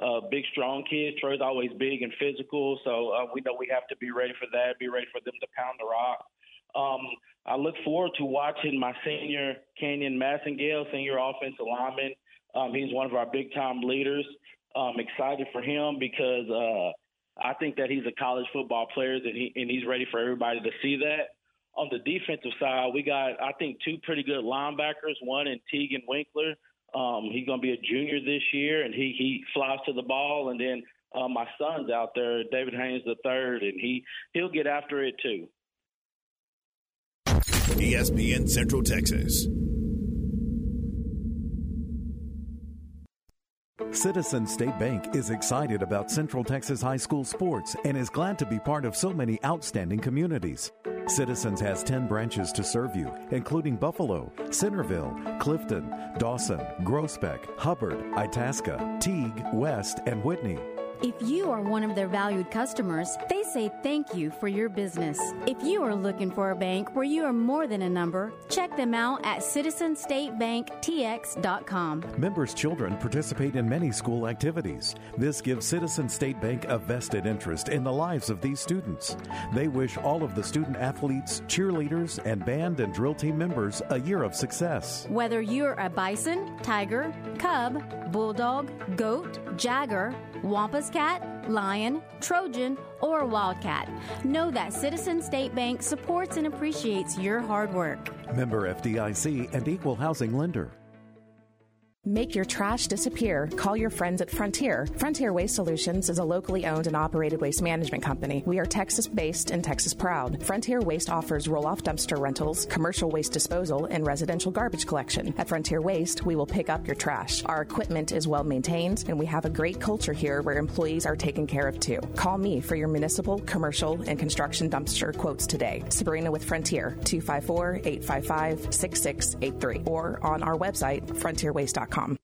uh, big, strong kids. Troy's always big and physical, so uh, we know we have to be ready for that. Be ready for them to pound the rock. Um, I look forward to watching my senior Canyon Massengale, senior offensive lineman. Um, he's one of our big time leaders. I'm excited for him because uh, I think that he's a college football player and, he, and he's ready for everybody to see that. On the defensive side, we got I think two pretty good linebackers. One in Tegan Winkler. Um, he's going to be a junior this year, and he he flies to the ball. And then uh, my son's out there, David Haynes the third, and he he'll get after it too. ESPN Central Texas. Citizen State Bank is excited about Central Texas high school sports and is glad to be part of so many outstanding communities. Citizens has 10 branches to serve you, including Buffalo, Centerville, Clifton, Dawson, Groesbeck, Hubbard, Itasca, Teague, West, and Whitney. If you are one of their valued customers, they say thank you for your business. If you are looking for a bank where you are more than a number, check them out at citizenstatebanktx.com. Members' children participate in many school activities. This gives Citizen State Bank a vested interest in the lives of these students. They wish all of the student athletes, cheerleaders, and band and drill team members a year of success. Whether you're a bison, tiger, cub, bulldog, goat, jagger, Wampus cat, lion, Trojan, or wildcat, know that Citizen State Bank supports and appreciates your hard work. Member FDIC and equal housing lender. Make your trash disappear. Call your friends at Frontier. Frontier Waste Solutions is a locally owned and operated waste management company. We are Texas based and Texas proud. Frontier Waste offers roll off dumpster rentals, commercial waste disposal, and residential garbage collection. At Frontier Waste, we will pick up your trash. Our equipment is well maintained, and we have a great culture here where employees are taken care of too. Call me for your municipal, commercial, and construction dumpster quotes today. Sabrina with Frontier, 254 855 6683, or on our website, frontierwaste.com com.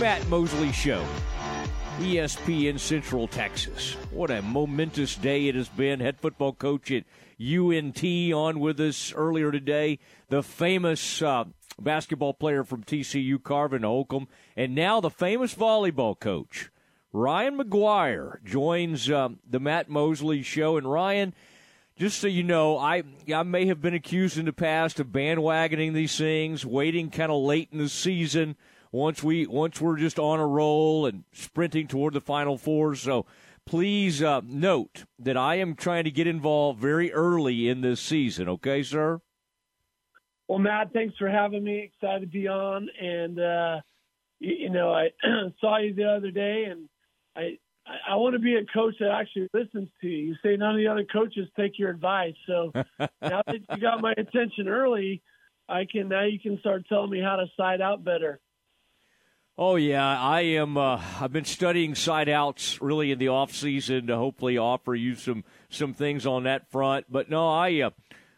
Matt Mosley Show, ESPN Central Texas. What a momentous day it has been. Head football coach at UNT on with us earlier today. The famous uh, basketball player from TCU, Carvin Holcomb, and now the famous volleyball coach, Ryan McGuire, joins uh, the Matt Mosley Show. And Ryan, just so you know, I I may have been accused in the past of bandwagoning these things, waiting kind of late in the season once we once we're just on a roll and sprinting toward the final four. So please uh, note that I am trying to get involved very early in this season. Okay, sir. Well, Matt, thanks for having me. Excited to be on, and uh, you, you know I saw you the other day, and I I want to be a coach that actually listens to you. You say none of the other coaches take your advice, so now that you got my attention early, I can now you can start telling me how to side out better. Oh yeah, I am. Uh, I've been studying side outs really in the off season to hopefully offer you some some things on that front. But no, I uh,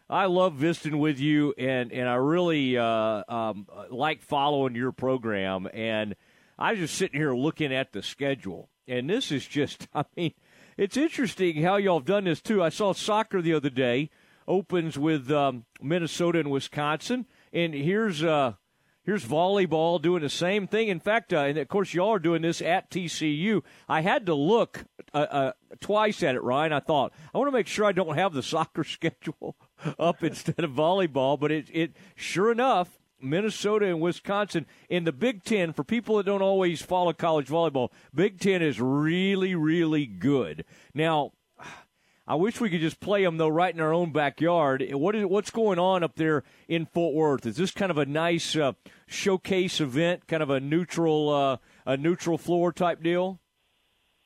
I love visiting with you, and and I really uh, um, like following your program. And I was just sitting here looking at the schedule, and this is just. I mean, it's interesting how y'all have done this too. I saw soccer the other day opens with um, Minnesota and Wisconsin, and here's. Uh, Here's volleyball doing the same thing. In fact, uh, and of course, y'all are doing this at TCU. I had to look uh, uh, twice at it, Ryan. I thought I want to make sure I don't have the soccer schedule up instead of volleyball, but it, it sure enough, Minnesota and Wisconsin in the Big Ten. For people that don't always follow college volleyball, Big Ten is really, really good. Now, I wish we could just play them though right in our own backyard. What is what's going on up there in Fort Worth? Is this kind of a nice uh, showcase event, kind of a neutral uh, a neutral floor type deal?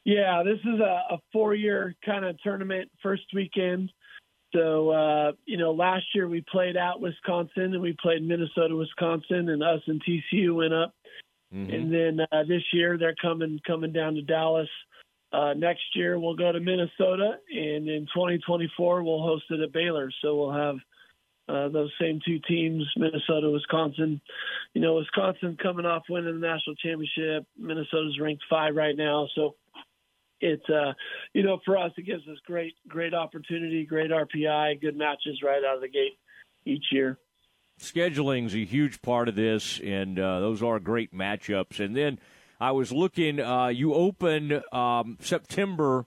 Yeah, this is a, a four year kind of tournament, first weekend. So uh, you know, last year we played out Wisconsin and we played Minnesota, Wisconsin, and us and TCU went up. Mm-hmm. And then uh, this year they're coming coming down to Dallas. Uh, next year we'll go to Minnesota, and in 2024 we'll host it at Baylor. So we'll have uh, those same two teams, Minnesota, Wisconsin. You know, Wisconsin coming off winning the national championship. Minnesota's ranked five right now, so it's uh, you know for us it gives us great great opportunity, great RPI, good matches right out of the gate each year. Scheduling's a huge part of this, and uh, those are great matchups. And then I was looking. Uh, you open um, September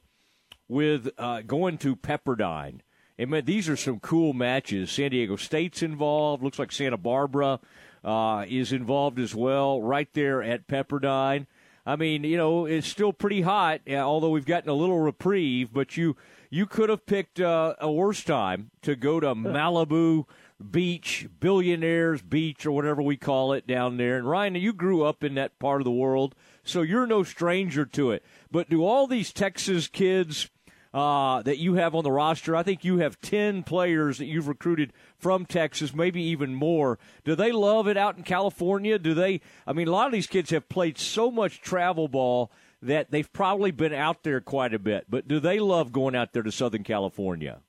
with uh, going to Pepperdine. And man, these are some cool matches. San Diego State's involved. Looks like Santa Barbara uh, is involved as well, right there at Pepperdine. I mean, you know, it's still pretty hot, although we've gotten a little reprieve. But you you could have picked uh, a worse time to go to Malibu Beach, Billionaires Beach, or whatever we call it down there. And Ryan, you grew up in that part of the world, so you're no stranger to it. But do all these Texas kids uh, that you have on the roster? I think you have 10 players that you've recruited from Texas, maybe even more. Do they love it out in California? Do they? I mean, a lot of these kids have played so much travel ball that they've probably been out there quite a bit. But do they love going out there to Southern California?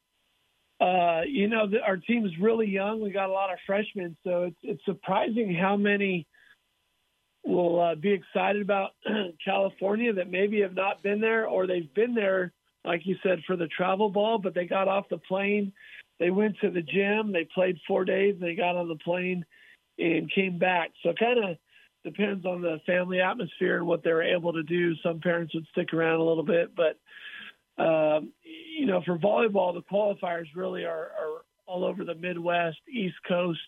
Uh, you know, the, our team is really young. We got a lot of freshmen, so it's it's surprising how many will uh, be excited about California that maybe have not been there or they've been there, like you said, for the travel ball, but they got off the plane, they went to the gym, they played four days, they got on the plane and came back. So kind of depends on the family atmosphere and what they're able to do. Some parents would stick around a little bit, but um, you know, for volleyball, the qualifiers really are, are all over the Midwest, East Coast,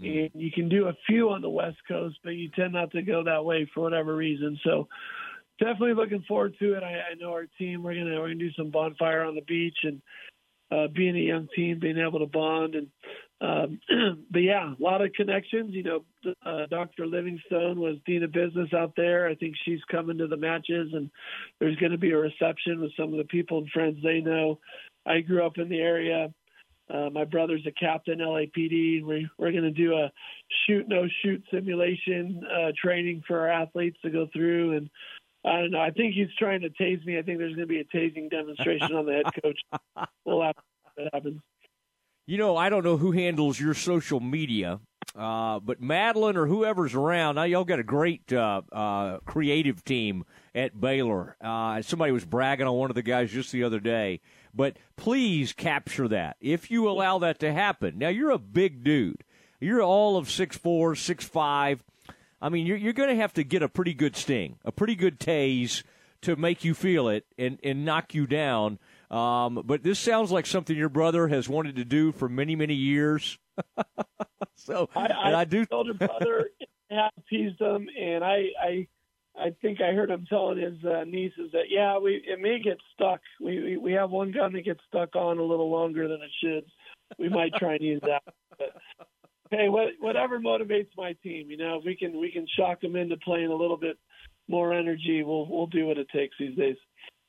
mm. and you can do a few on the West Coast, but you tend not to go that way for whatever reason. So, definitely looking forward to it. I, I know our team. We're gonna we're gonna do some bonfire on the beach and uh, being a young team, being able to bond and um, but yeah, a lot of connections. You know, uh, Dr. Livingstone was dean of business out there. I think she's coming to the matches, and there's going to be a reception with some of the people and friends they know. I grew up in the area. Uh, my brother's a captain LAPD. We, we're going to do a shoot no shoot simulation uh, training for our athletes to go through, and I don't know. I think he's trying to tase me. I think there's going to be a tasing demonstration on the head coach. We'll have that happens. You know, I don't know who handles your social media, uh, but Madeline or whoever's around, now y'all got a great uh, uh, creative team at Baylor. Uh, somebody was bragging on one of the guys just the other day. But please capture that if you allow that to happen. Now, you're a big dude. You're all of six four, six five. I mean, you're, you're going to have to get a pretty good sting, a pretty good tase to make you feel it and, and knock you down. Um, but this sounds like something your brother has wanted to do for many, many years. so, I, I, I do. Older brother have teased him, and I, I, I think I heard him telling his uh, nieces that yeah, we it may get stuck. We, we we have one gun that gets stuck on a little longer than it should. We might try and use that. But, hey, what, whatever motivates my team, you know, if we can we can shock them into playing a little bit more energy, we'll we'll do what it takes these days.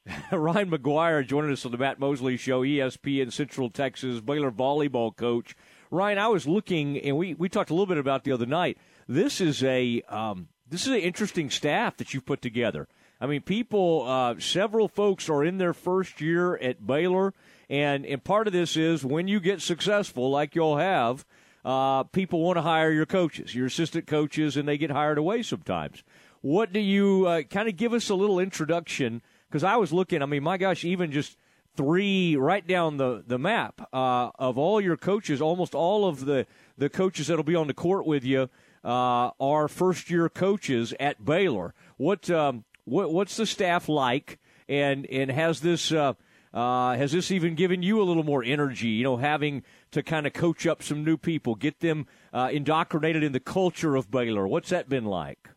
Ryan McGuire joining us on the Matt Mosley Show, ESPN Central Texas Baylor volleyball coach. Ryan, I was looking, and we, we talked a little bit about the other night. This is a um, this is an interesting staff that you've put together. I mean, people, uh, several folks are in their first year at Baylor, and and part of this is when you get successful, like you'll have, uh, people want to hire your coaches, your assistant coaches, and they get hired away sometimes. What do you uh, kind of give us a little introduction? Because I was looking. I mean, my gosh, even just three right down the the map uh, of all your coaches, almost all of the the coaches that'll be on the court with you uh, are first year coaches at Baylor. What um, what what's the staff like? And and has this uh, uh, has this even given you a little more energy? You know, having to kind of coach up some new people, get them uh, indoctrinated in the culture of Baylor. What's that been like?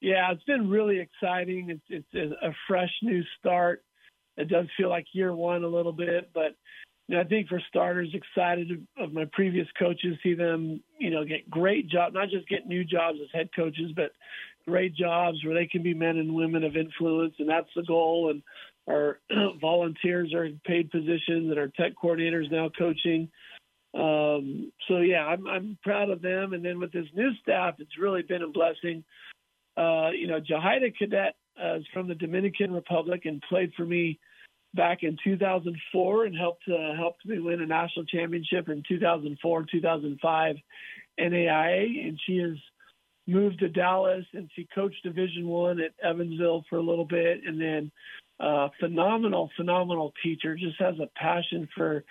Yeah, it's been really exciting. It's it's a fresh new start. It does feel like year one a little bit, but you know, I think for starters, excited of my previous coaches, see them, you know, get great jobs, not just get new jobs as head coaches, but great jobs where they can be men and women of influence, and that's the goal. And our volunteers are in paid positions, and our tech coordinators now coaching. Um, so yeah, I'm I'm proud of them. And then with this new staff, it's really been a blessing. Uh, you know, Jahida Cadet uh, is from the Dominican Republic and played for me back in 2004 and helped uh, helped me win a national championship in 2004, 2005 NAIA, and she has moved to Dallas and she coached Division One at Evansville for a little bit, and then uh, phenomenal, phenomenal teacher. Just has a passion for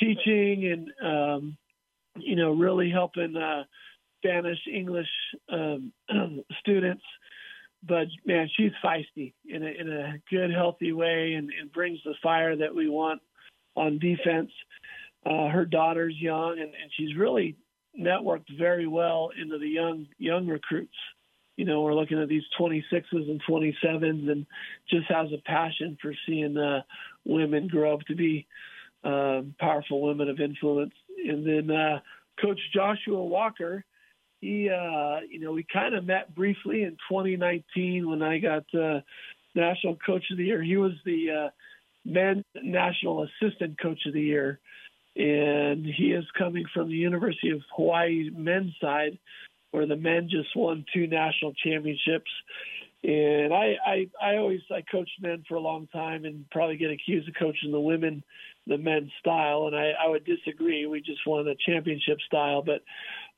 teaching and um, you know really helping. Uh, Spanish, English um, students. but man, she's feisty in a in a good, healthy way, and, and brings the fire that we want on defense. Uh, her daughter's young, and, and she's really networked very well into the young young recruits. You know, we're looking at these 26s and 27s, and just has a passion for seeing uh, women grow up to be uh, powerful women of influence. And then uh, Coach Joshua Walker, he, uh, you know, we kind of met briefly in 2019 when I got uh, National Coach of the Year. He was the uh, men's National Assistant Coach of the Year, and he is coming from the University of Hawaii men's side, where the men just won two national championships. And I, I, I always I coached men for a long time, and probably get accused of coaching the women, the men's style, and I, I would disagree. We just won a championship style, but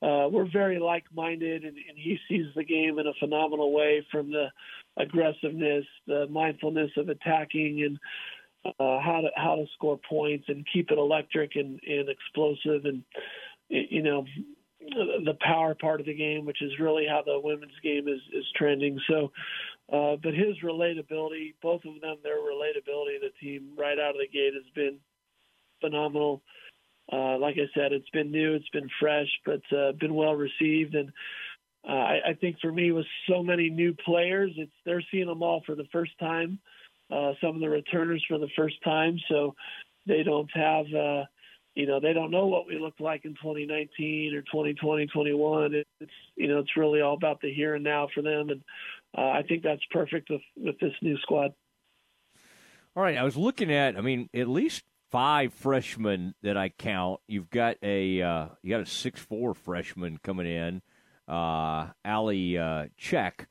uh, we're very like-minded, and, and he sees the game in a phenomenal way from the aggressiveness, the mindfulness of attacking, and uh, how to how to score points and keep it electric and, and explosive, and you know the power part of the game, which is really how the women's game is is trending. So, uh, but his relatability, both of them, their relatability, the team right out of the gate has been phenomenal. Uh, like I said, it's been new, it's been fresh, but uh, been well received. And uh, I, I think for me, with so many new players, it's they're seeing them all for the first time. Uh, some of the returners for the first time, so they don't have, uh, you know, they don't know what we looked like in 2019 or 2020, 21. It's you know, it's really all about the here and now for them, and uh, I think that's perfect with with this new squad. All right, I was looking at, I mean, at least five freshmen that I count. You've got a uh, you got a six four freshman coming in, uh, Ali uh, Check.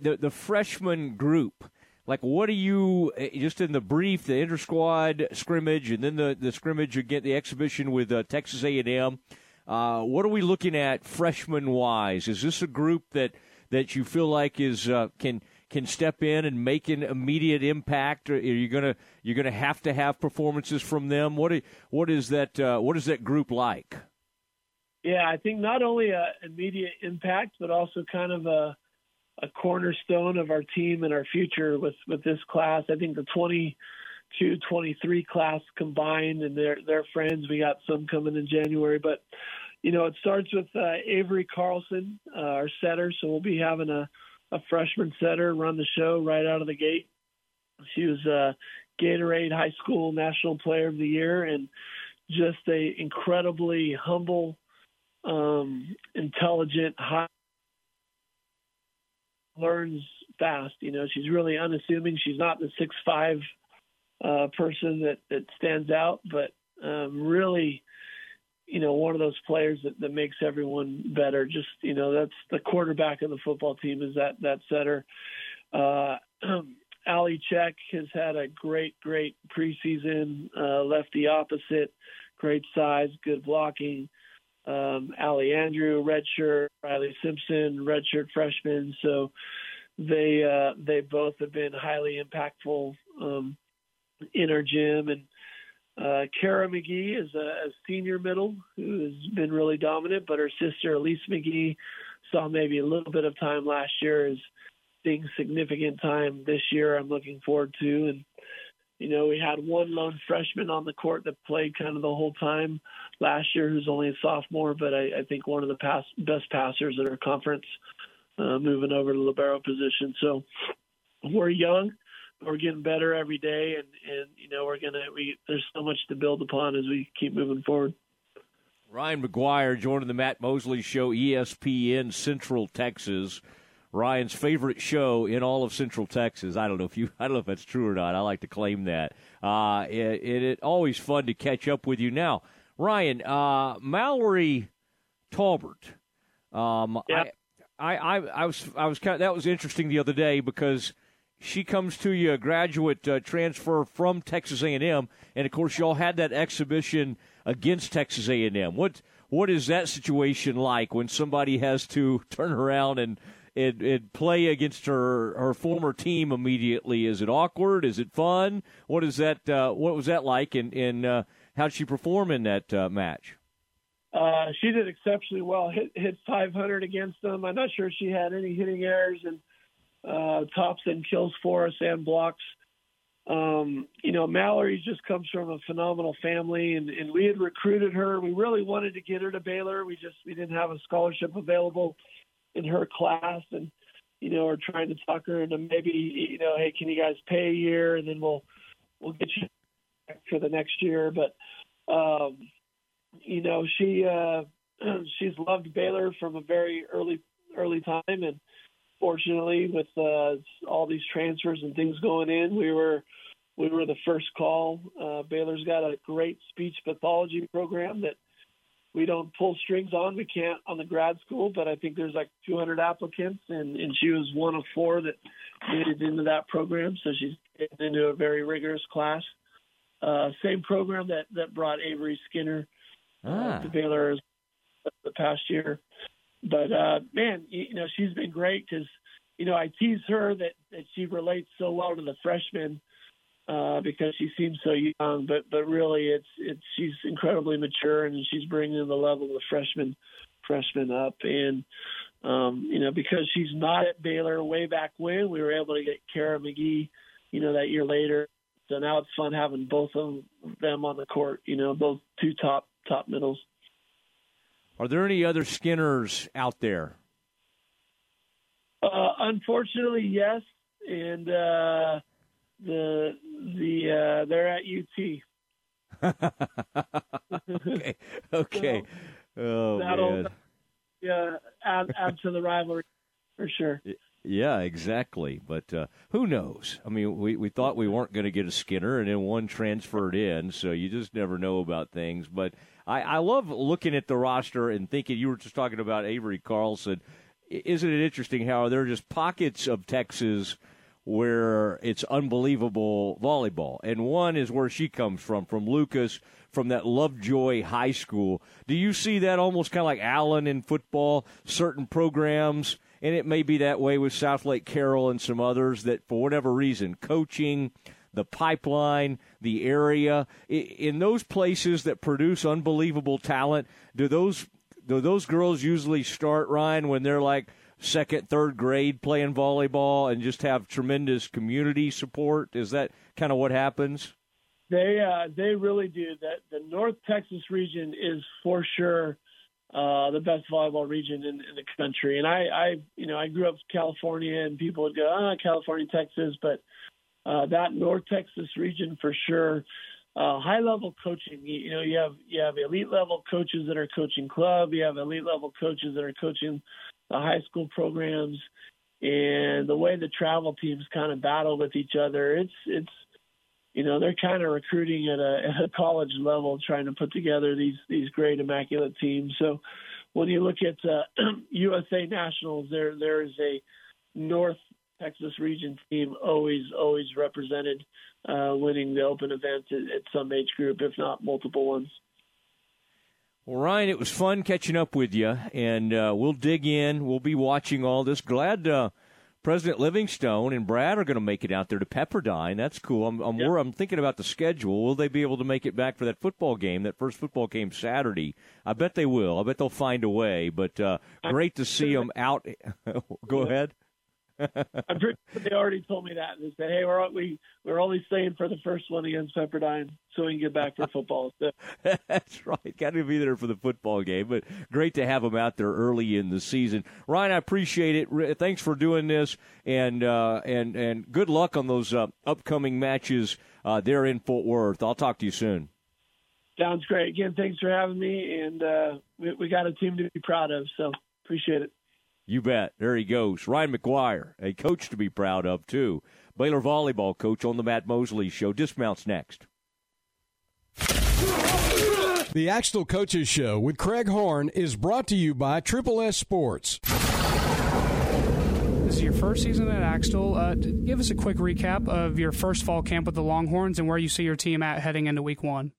The the freshman group, like what do you eh, just in the brief, the inter squad scrimmage, and then the the scrimmage again, the exhibition with uh, Texas A and M. Uh, what are we looking at freshman wise? Is this a group that that you feel like is uh, can can step in and make an immediate impact? Are you gonna you're gonna have to have performances from them? What what is that uh, what is that group like? Yeah, I think not only a immediate impact, but also kind of a a cornerstone of our team and our future with with this class. I think the 22, 23 class combined and their their friends. We got some coming in January, but you know it starts with uh, Avery Carlson, uh, our setter. So we'll be having a a freshman setter run the show right out of the gate. She was a Gatorade High School National Player of the Year and just a incredibly humble, um, intelligent, high learns fast. You know, she's really unassuming. She's not the six five uh, person that that stands out, but um, really you know, one of those players that, that makes everyone better. Just, you know, that's the quarterback of the football team is that, that setter. Uh, Allie Sczech has had a great, great preseason, uh, lefty opposite, great size, good blocking. Um, Ali Andrew, redshirt, Riley Simpson, redshirt freshman. So they, uh, they both have been highly impactful, um, in our gym and, uh, Kara McGee is a, a senior middle who has been really dominant, but her sister Elise McGee saw maybe a little bit of time last year, is seeing significant time this year. I'm looking forward to, and you know we had one lone freshman on the court that played kind of the whole time last year, who's only a sophomore, but I, I think one of the pass, best passers in our conference, uh, moving over to libero position. So we're young we're getting better every day, and and you know we're gonna we there's so much to build upon as we keep moving forward. Ryan McGuire joining the Matt Mosley Show, ESPN Central Texas. Ryan's favorite show in all of Central Texas. I don't know if you, I don't know if that's true or not. I like to claim that. Uh, it, it, it always fun to catch up with you. Now, Ryan, uh, Mallory Talbert. Um, yeah. I, I, I was, I was kind of, that was interesting the other day because she comes to you a graduate uh, transfer from Texas A&M, and of course y'all had that exhibition against Texas A&M. What what is that situation like when somebody has to turn around and and, and play against her her former team immediately? Is it awkward? Is it fun? What is that? Uh, what was that like? And and uh, how did she perform in that uh, match? Uh, she did exceptionally well. Hit hit 500 against them. I'm not sure she had any hitting errors and uh, tops and kills for us and blocks. Um, you know, Mallory just comes from a phenomenal family, and, and we had recruited her. We really wanted to get her to Baylor. We just we didn't have a scholarship available in her class, and you know, we're trying to talk her into maybe you know, hey, can you guys pay a year, and then we'll we'll get you for the next year. But um, you know, she uh, she's loved Baylor from a very early early time, and fortunately, with uh, all these transfers and things going in, we were we were the first call. Uh, Baylor's got a great speech pathology program that we don't pull strings on. We can't on the grad school, but I think there's like 200 applicants, and, and she was one of four that made it into that program. So she's into a very rigorous class. Uh, same program that that brought Avery Skinner Ah. uh, to Baylor the past year. But uh, man, you, know she's been great because you know I tease her that that she relates so well to the freshmen uh, because she seems so young. But but really, it's it's she's incredibly mature and she's bringing the level of the freshman freshman up. And um, you know because she's not at Baylor way back when we were able to get Kara McGee, you know that year later. So now it's fun having both of them on the court. You know, both two top top middles. Are there any other Skinners out there? Uh, unfortunately, yes, and uh, the the uh, they're at UT. okay, okay. Oh man. yeah add add to the rivalry for sure. Yeah, exactly. But uh, who knows? I mean, we, we thought we weren't going to get a Skinner, and then one transferred in, so you just never know about things. But I, I love looking at the roster and thinking you were just talking about Avery Carlson. Isn't it interesting how there are just pockets of Texas where it's unbelievable volleyball? And one is where she comes from, from Lucas, from that Lovejoy High School. Do you see that almost kind of like Allen in football? Certain programs and it may be that way with Southlake Carroll and some others that for whatever reason, coaching, the pipeline, the area, in those places that produce unbelievable talent, do those do those girls usually start Ryan when they're like second, third grade playing volleyball and just have tremendous community support? Is that kind of what happens? They uh, they really do. That the North Texas region is for sure uh, the best volleyball region in, in the country. And I, I, you know, I grew up in California, and people would go, ah, California, Texas, but uh, that North Texas region for sure. Uh, high level coaching. You, you know, you have you have elite level coaches that are coaching club. You have elite level coaches that are coaching the high school programs, and the way the travel teams kind of battle with each other. It's it's you know they're kind of recruiting at a, at a college level, trying to put together these these great immaculate teams. So when you look at uh, USA Nationals, there there is a North Texas region team always always represented, uh, winning the open event at, at some age group, if not multiple ones. Well, Ryan, it was fun catching up with you, and uh, we'll dig in. We'll be watching all this. Glad uh, President Livingstone and Brad are going to make it out there to Pepperdine. That's cool. I'm I'm, wor- I'm thinking about the schedule. Will they be able to make it back for that football game, that first football game Saturday? I bet they will. I bet they'll find a way. But uh, great to see them out. Go ahead. I'm pretty sure they already told me that. They said, "Hey, we're we we're only staying for the first one against Pepperdine, so we can get back for football." So, That's right. Got to be there for the football game, but great to have them out there early in the season. Ryan, I appreciate it. Thanks for doing this, and uh, and and good luck on those uh, upcoming matches uh, there in Fort Worth. I'll talk to you soon. sounds great. Again, thanks for having me, and uh, we, we got a team to be proud of. So appreciate it. You bet. There he goes. Ryan McGuire, a coach to be proud of, too. Baylor volleyball coach on the Matt Mosley Show. Dismounts next. The Axtell Coaches Show with Craig Horn is brought to you by Triple S Sports. This is your first season at Axtell. Uh, give us a quick recap of your first fall camp with the Longhorns and where you see your team at heading into week one.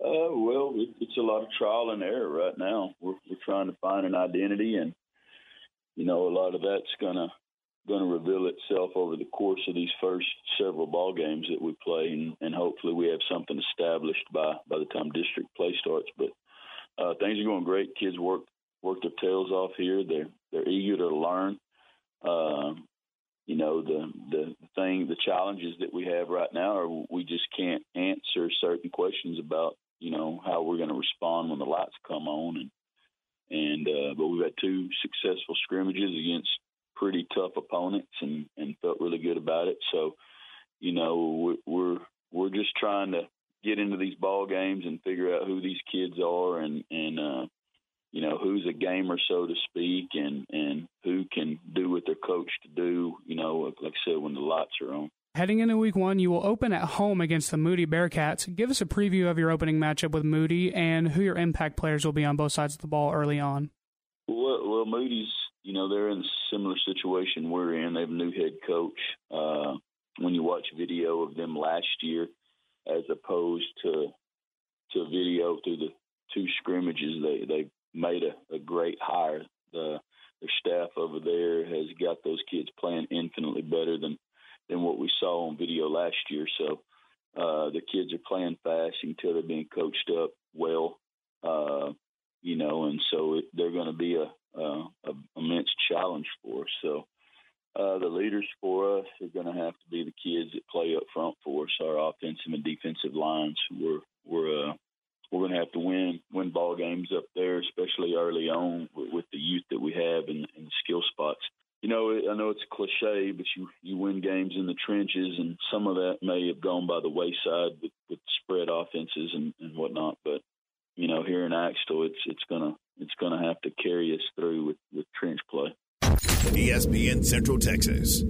Uh, well, it's a lot of trial and error right now. We're, we're trying to find an identity, and you know, a lot of that's gonna gonna reveal itself over the course of these first several ball games that we play, and, and hopefully we have something established by by the time district play starts. But uh, things are going great. Kids work work their tails off here. They're they're eager to learn. Uh, you know, know the the thing the challenges that we have right now are we just can't answer certain questions about you know how we're going to respond when the lights come on and and uh, but we've had two successful scrimmages against pretty tough opponents and and felt really good about it. So you know we're we're, just trying to get into these ball games and figure out who these kids are and and uh you know who's a gamer so to speak and and who can do what they're coached to do you know like i said when the lights are on Heading into week one, you will open at home against the Moody Bearcats. Give us a preview of your opening matchup with Moody and who your impact players will be on both sides of the ball early on. Well, well Moody's, you know, they're in a similar situation we're in. They have a new head coach. Uh, when you watch video of them last year, as opposed to to video through the two scrimmages, they they made a, a great hire. The their staff over there has got those kids playing infinitely better than than what we saw on video last year. So uh, the kids are playing fast until they're being coached up well, uh, you know, and so it, they're going to be a, a, a immense challenge for us. So uh, the leaders for us are going to have to be the kids that play up front for us, our offensive and defensive lines. We're we're uh, we're going to have to win win ball games up there, especially early on with, with the youth that we have and, and skill spots you know, I know it's a cliche, but you you win games in the trenches, and some of that may have gone by the wayside with, with spread offenses and, and whatnot. But you know, here in Axtell, it's it's gonna it's gonna have to carry us through with with trench play. ESPN Central Texas.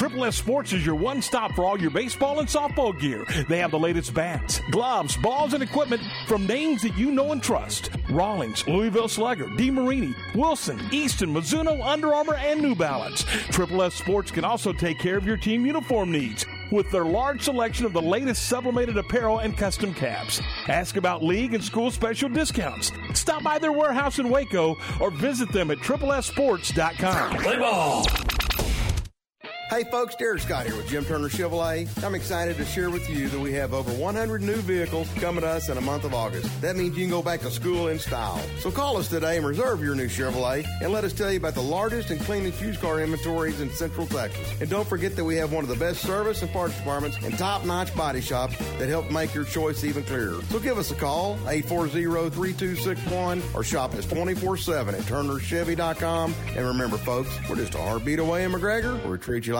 Triple S Sports is your one stop for all your baseball and softball gear. They have the latest bats, gloves, balls, and equipment from names that you know and trust Rawlings, Louisville Slugger, DeMarini, Wilson, Easton, Mizuno, Under Armour, and New Balance. Triple S Sports can also take care of your team uniform needs with their large selection of the latest sublimated apparel and custom caps. Ask about league and school special discounts. Stop by their warehouse in Waco or visit them at triplessports.com. Play ball. Hey folks, Derek Scott here with Jim Turner Chevrolet. I'm excited to share with you that we have over 100 new vehicles coming to us in the month of August. That means you can go back to school in style. So call us today and reserve your new Chevrolet and let us tell you about the largest and cleanest used car inventories in Central Texas. And don't forget that we have one of the best service and parts departments and top-notch body shops that help make your choice even clearer. So give us a call, 840-3261 or shop us 24-7 at turnerchevy.com. And remember folks, we're just a heartbeat away in McGregor. We treat you like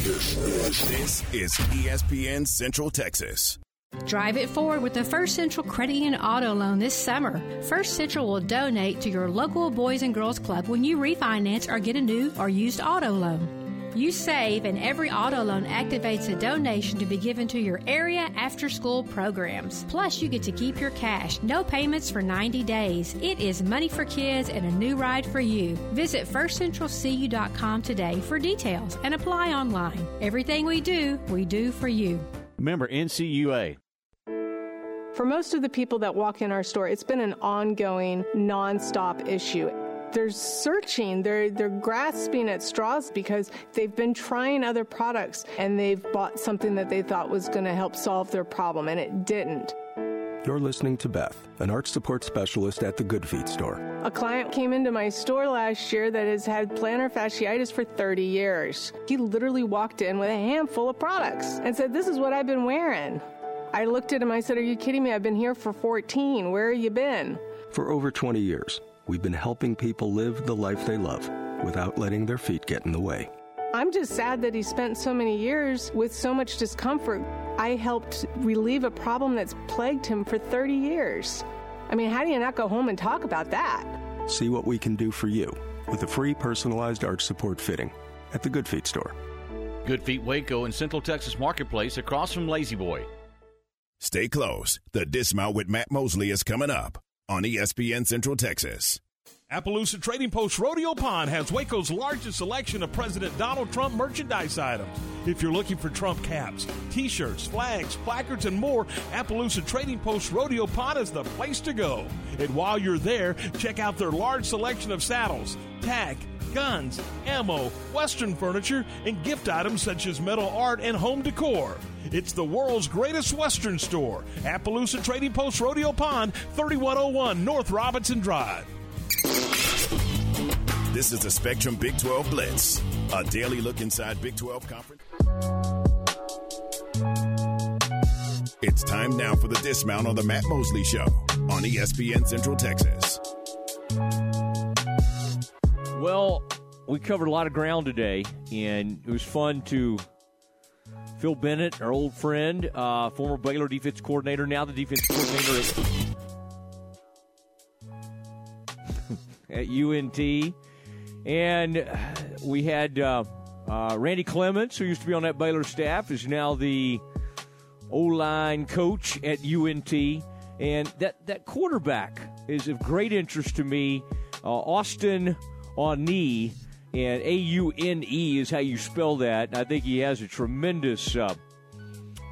This is ESPN Central Texas. Drive it forward with the First Central Credit Union Auto Loan this summer. First Central will donate to your local Boys and Girls Club when you refinance or get a new or used auto loan. You save, and every auto loan activates a donation to be given to your area after school programs. Plus, you get to keep your cash. No payments for 90 days. It is money for kids and a new ride for you. Visit firstcentralcu.com today for details and apply online. Everything we do, we do for you. Member NCUA. For most of the people that walk in our store, it's been an ongoing, nonstop issue they're searching, they're they're grasping at straws because they've been trying other products and they've bought something that they thought was going to help solve their problem and it didn't. You're listening to Beth, an arch support specialist at the Good Feet store. A client came into my store last year that has had plantar fasciitis for 30 years. He literally walked in with a handful of products and said, This is what I've been wearing. I looked at him, I said, Are you kidding me? I've been here for 14. Where have you been? For over 20 years we've been helping people live the life they love without letting their feet get in the way. I'm just sad that he spent so many years with so much discomfort. I helped relieve a problem that's plagued him for 30 years. I mean, how do you not go home and talk about that? See what we can do for you with a free personalized arch support fitting at the Good Feet store. Good Feet Waco in Central Texas Marketplace across from La-Z-Boy. Stay close. The Dismount with Matt Mosley is coming up on ESPN Central Texas. Appaloosa Trading Post Rodeo Pond has Waco's largest selection of President Donald Trump merchandise items. If you're looking for Trump caps, t shirts, flags, placards, and more, Appaloosa Trading Post Rodeo Pond is the place to go. And while you're there, check out their large selection of saddles, tack, guns, ammo, Western furniture, and gift items such as metal art and home decor. It's the world's greatest Western store, Appaloosa Trading Post Rodeo Pond, 3101 North Robinson Drive. This is the Spectrum Big 12 Blitz, a daily look inside Big 12 conference. It's time now for the dismount on the Matt Mosley Show on ESPN Central Texas. Well, we covered a lot of ground today, and it was fun to. Phil Bennett, our old friend, uh, former Baylor defense coordinator, now the defense coordinator at, at UNT. And we had uh, uh, Randy Clements, who used to be on that Baylor staff, is now the O line coach at UNT. And that, that quarterback is of great interest to me. Uh, Austin Aune, and A U N E is how you spell that. I think he has a tremendous uh,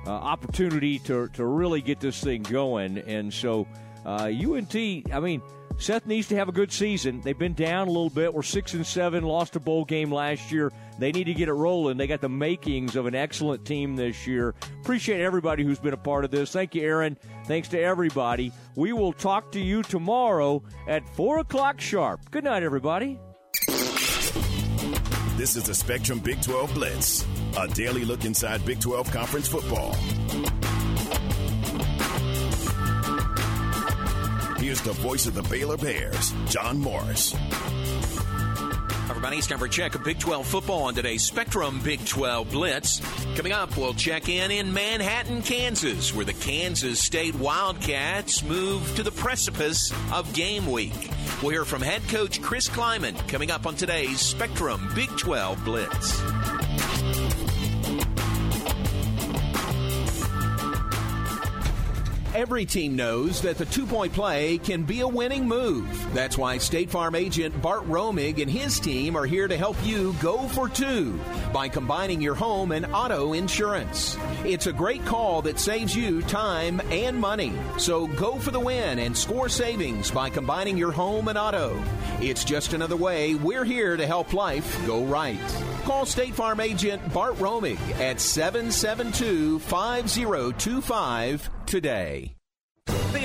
uh, opportunity to, to really get this thing going. And so, UNT, I mean, Seth needs to have a good season. They've been down a little bit. We're six and seven, lost a bowl game last year. They need to get it rolling. They got the makings of an excellent team this year. Appreciate everybody who's been a part of this. Thank you, Aaron. Thanks to everybody. We will talk to you tomorrow at four o'clock sharp. Good night, everybody. This is the Spectrum Big 12 Blitz, a daily look inside Big 12 conference football. Here's the voice of the Baylor Bears, John Morris. Everybody, it's time for a check of Big 12 football on today's Spectrum Big 12 Blitz. Coming up, we'll check in in Manhattan, Kansas, where the Kansas State Wildcats move to the precipice of game week. We'll hear from head coach Chris Klieman coming up on today's Spectrum Big 12 Blitz. Every team knows that the two point play can be a winning move. That's why State Farm agent Bart Romig and his team are here to help you go for two by combining your home and auto insurance. It's a great call that saves you time and money. So go for the win and score savings by combining your home and auto. It's just another way we're here to help life go right. Call State Farm agent Bart Romig at 772 5025 today.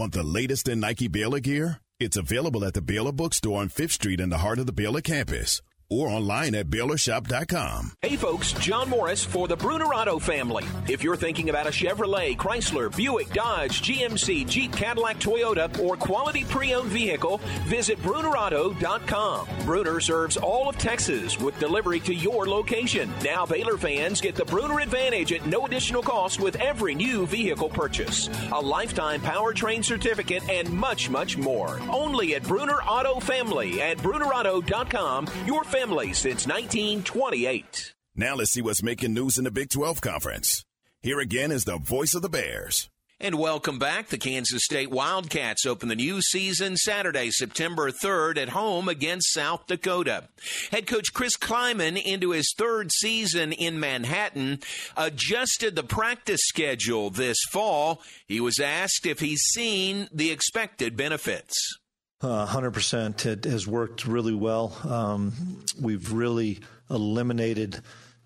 Want the latest in Nike Baylor gear? It's available at the Baylor Bookstore on 5th Street in the heart of the Baylor campus or online at BaylorShop.com. Hey folks, John Morris for the Bruner Auto family. If you're thinking about a Chevrolet, Chrysler, Buick, Dodge, GMC, Jeep, Cadillac, Toyota, or quality pre-owned vehicle, visit BrunerAuto.com. Bruner serves all of Texas with delivery to your location. Now Baylor fans get the Bruner Advantage at no additional cost with every new vehicle purchase. A lifetime powertrain certificate and much, much more. Only at Bruner Auto Family at BrunerAuto.com. Your family since 1928. Now let's see what's making news in the Big 12 Conference. Here again is the voice of the Bears. And welcome back. The Kansas State Wildcats open the new season Saturday, September 3rd at home against South Dakota. Head coach Chris Klieman, into his third season in Manhattan, adjusted the practice schedule this fall. He was asked if he's seen the expected benefits. Uh, 100%. It has worked really well. Um, we've really eliminated,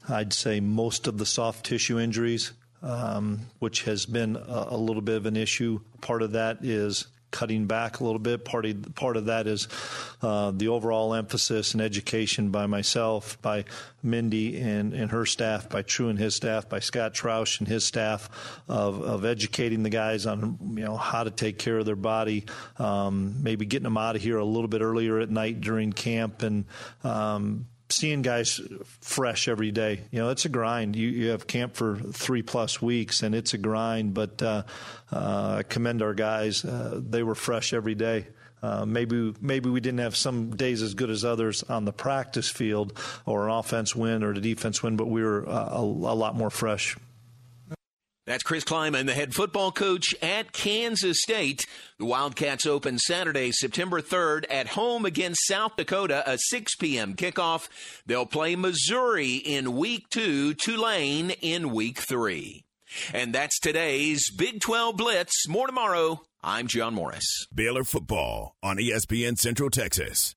I'd say, most of the soft tissue injuries, um, which has been a, a, little bit of an issue. Part of that is cutting back a little bit. Part of, part of that is uh, the overall emphasis and education by myself, by Mindy and, and her staff, by True and his staff, by Scott Troush and his staff, of, of educating the guys on you know how to take care of their body, um, maybe getting them out of here a little bit earlier at night during camp, and um, seeing guys fresh every day. You know, it's a grind. You, you have camp for three plus weeks, and it's a grind. But uh, uh, I commend our guys. Uh, they were fresh every day. Uh, maybe maybe we didn't have some days as good as others on the practice field, or an offense win or the defense win, but we were uh, a, a lot more fresh. That's Chris Klieman, the head football coach at Kansas State. The Wildcats open Saturday, September 3rd at home against South Dakota, a 6 p.m. kickoff. They'll play Missouri in week two, Tulane in week three. And that's today's Big 12 Blitz. More tomorrow. I'm John Morris. Baylor football on ESPN Central Texas.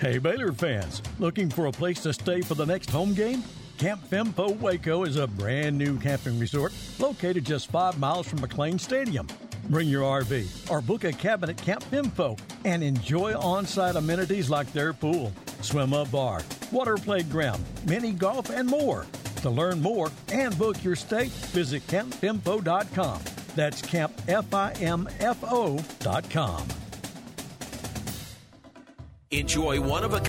Hey, Baylor fans, looking for a place to stay for the next home game? Camp Fimfo Waco is a brand new camping resort located just five miles from McLane Stadium. Bring your RV or book a cabin at Camp Fimfo and enjoy on site amenities like their pool, swim up bar, water playground, mini golf, and more. To learn more and book your stay, visit campfimfo.com. That's campfimfo.com. Enjoy one of a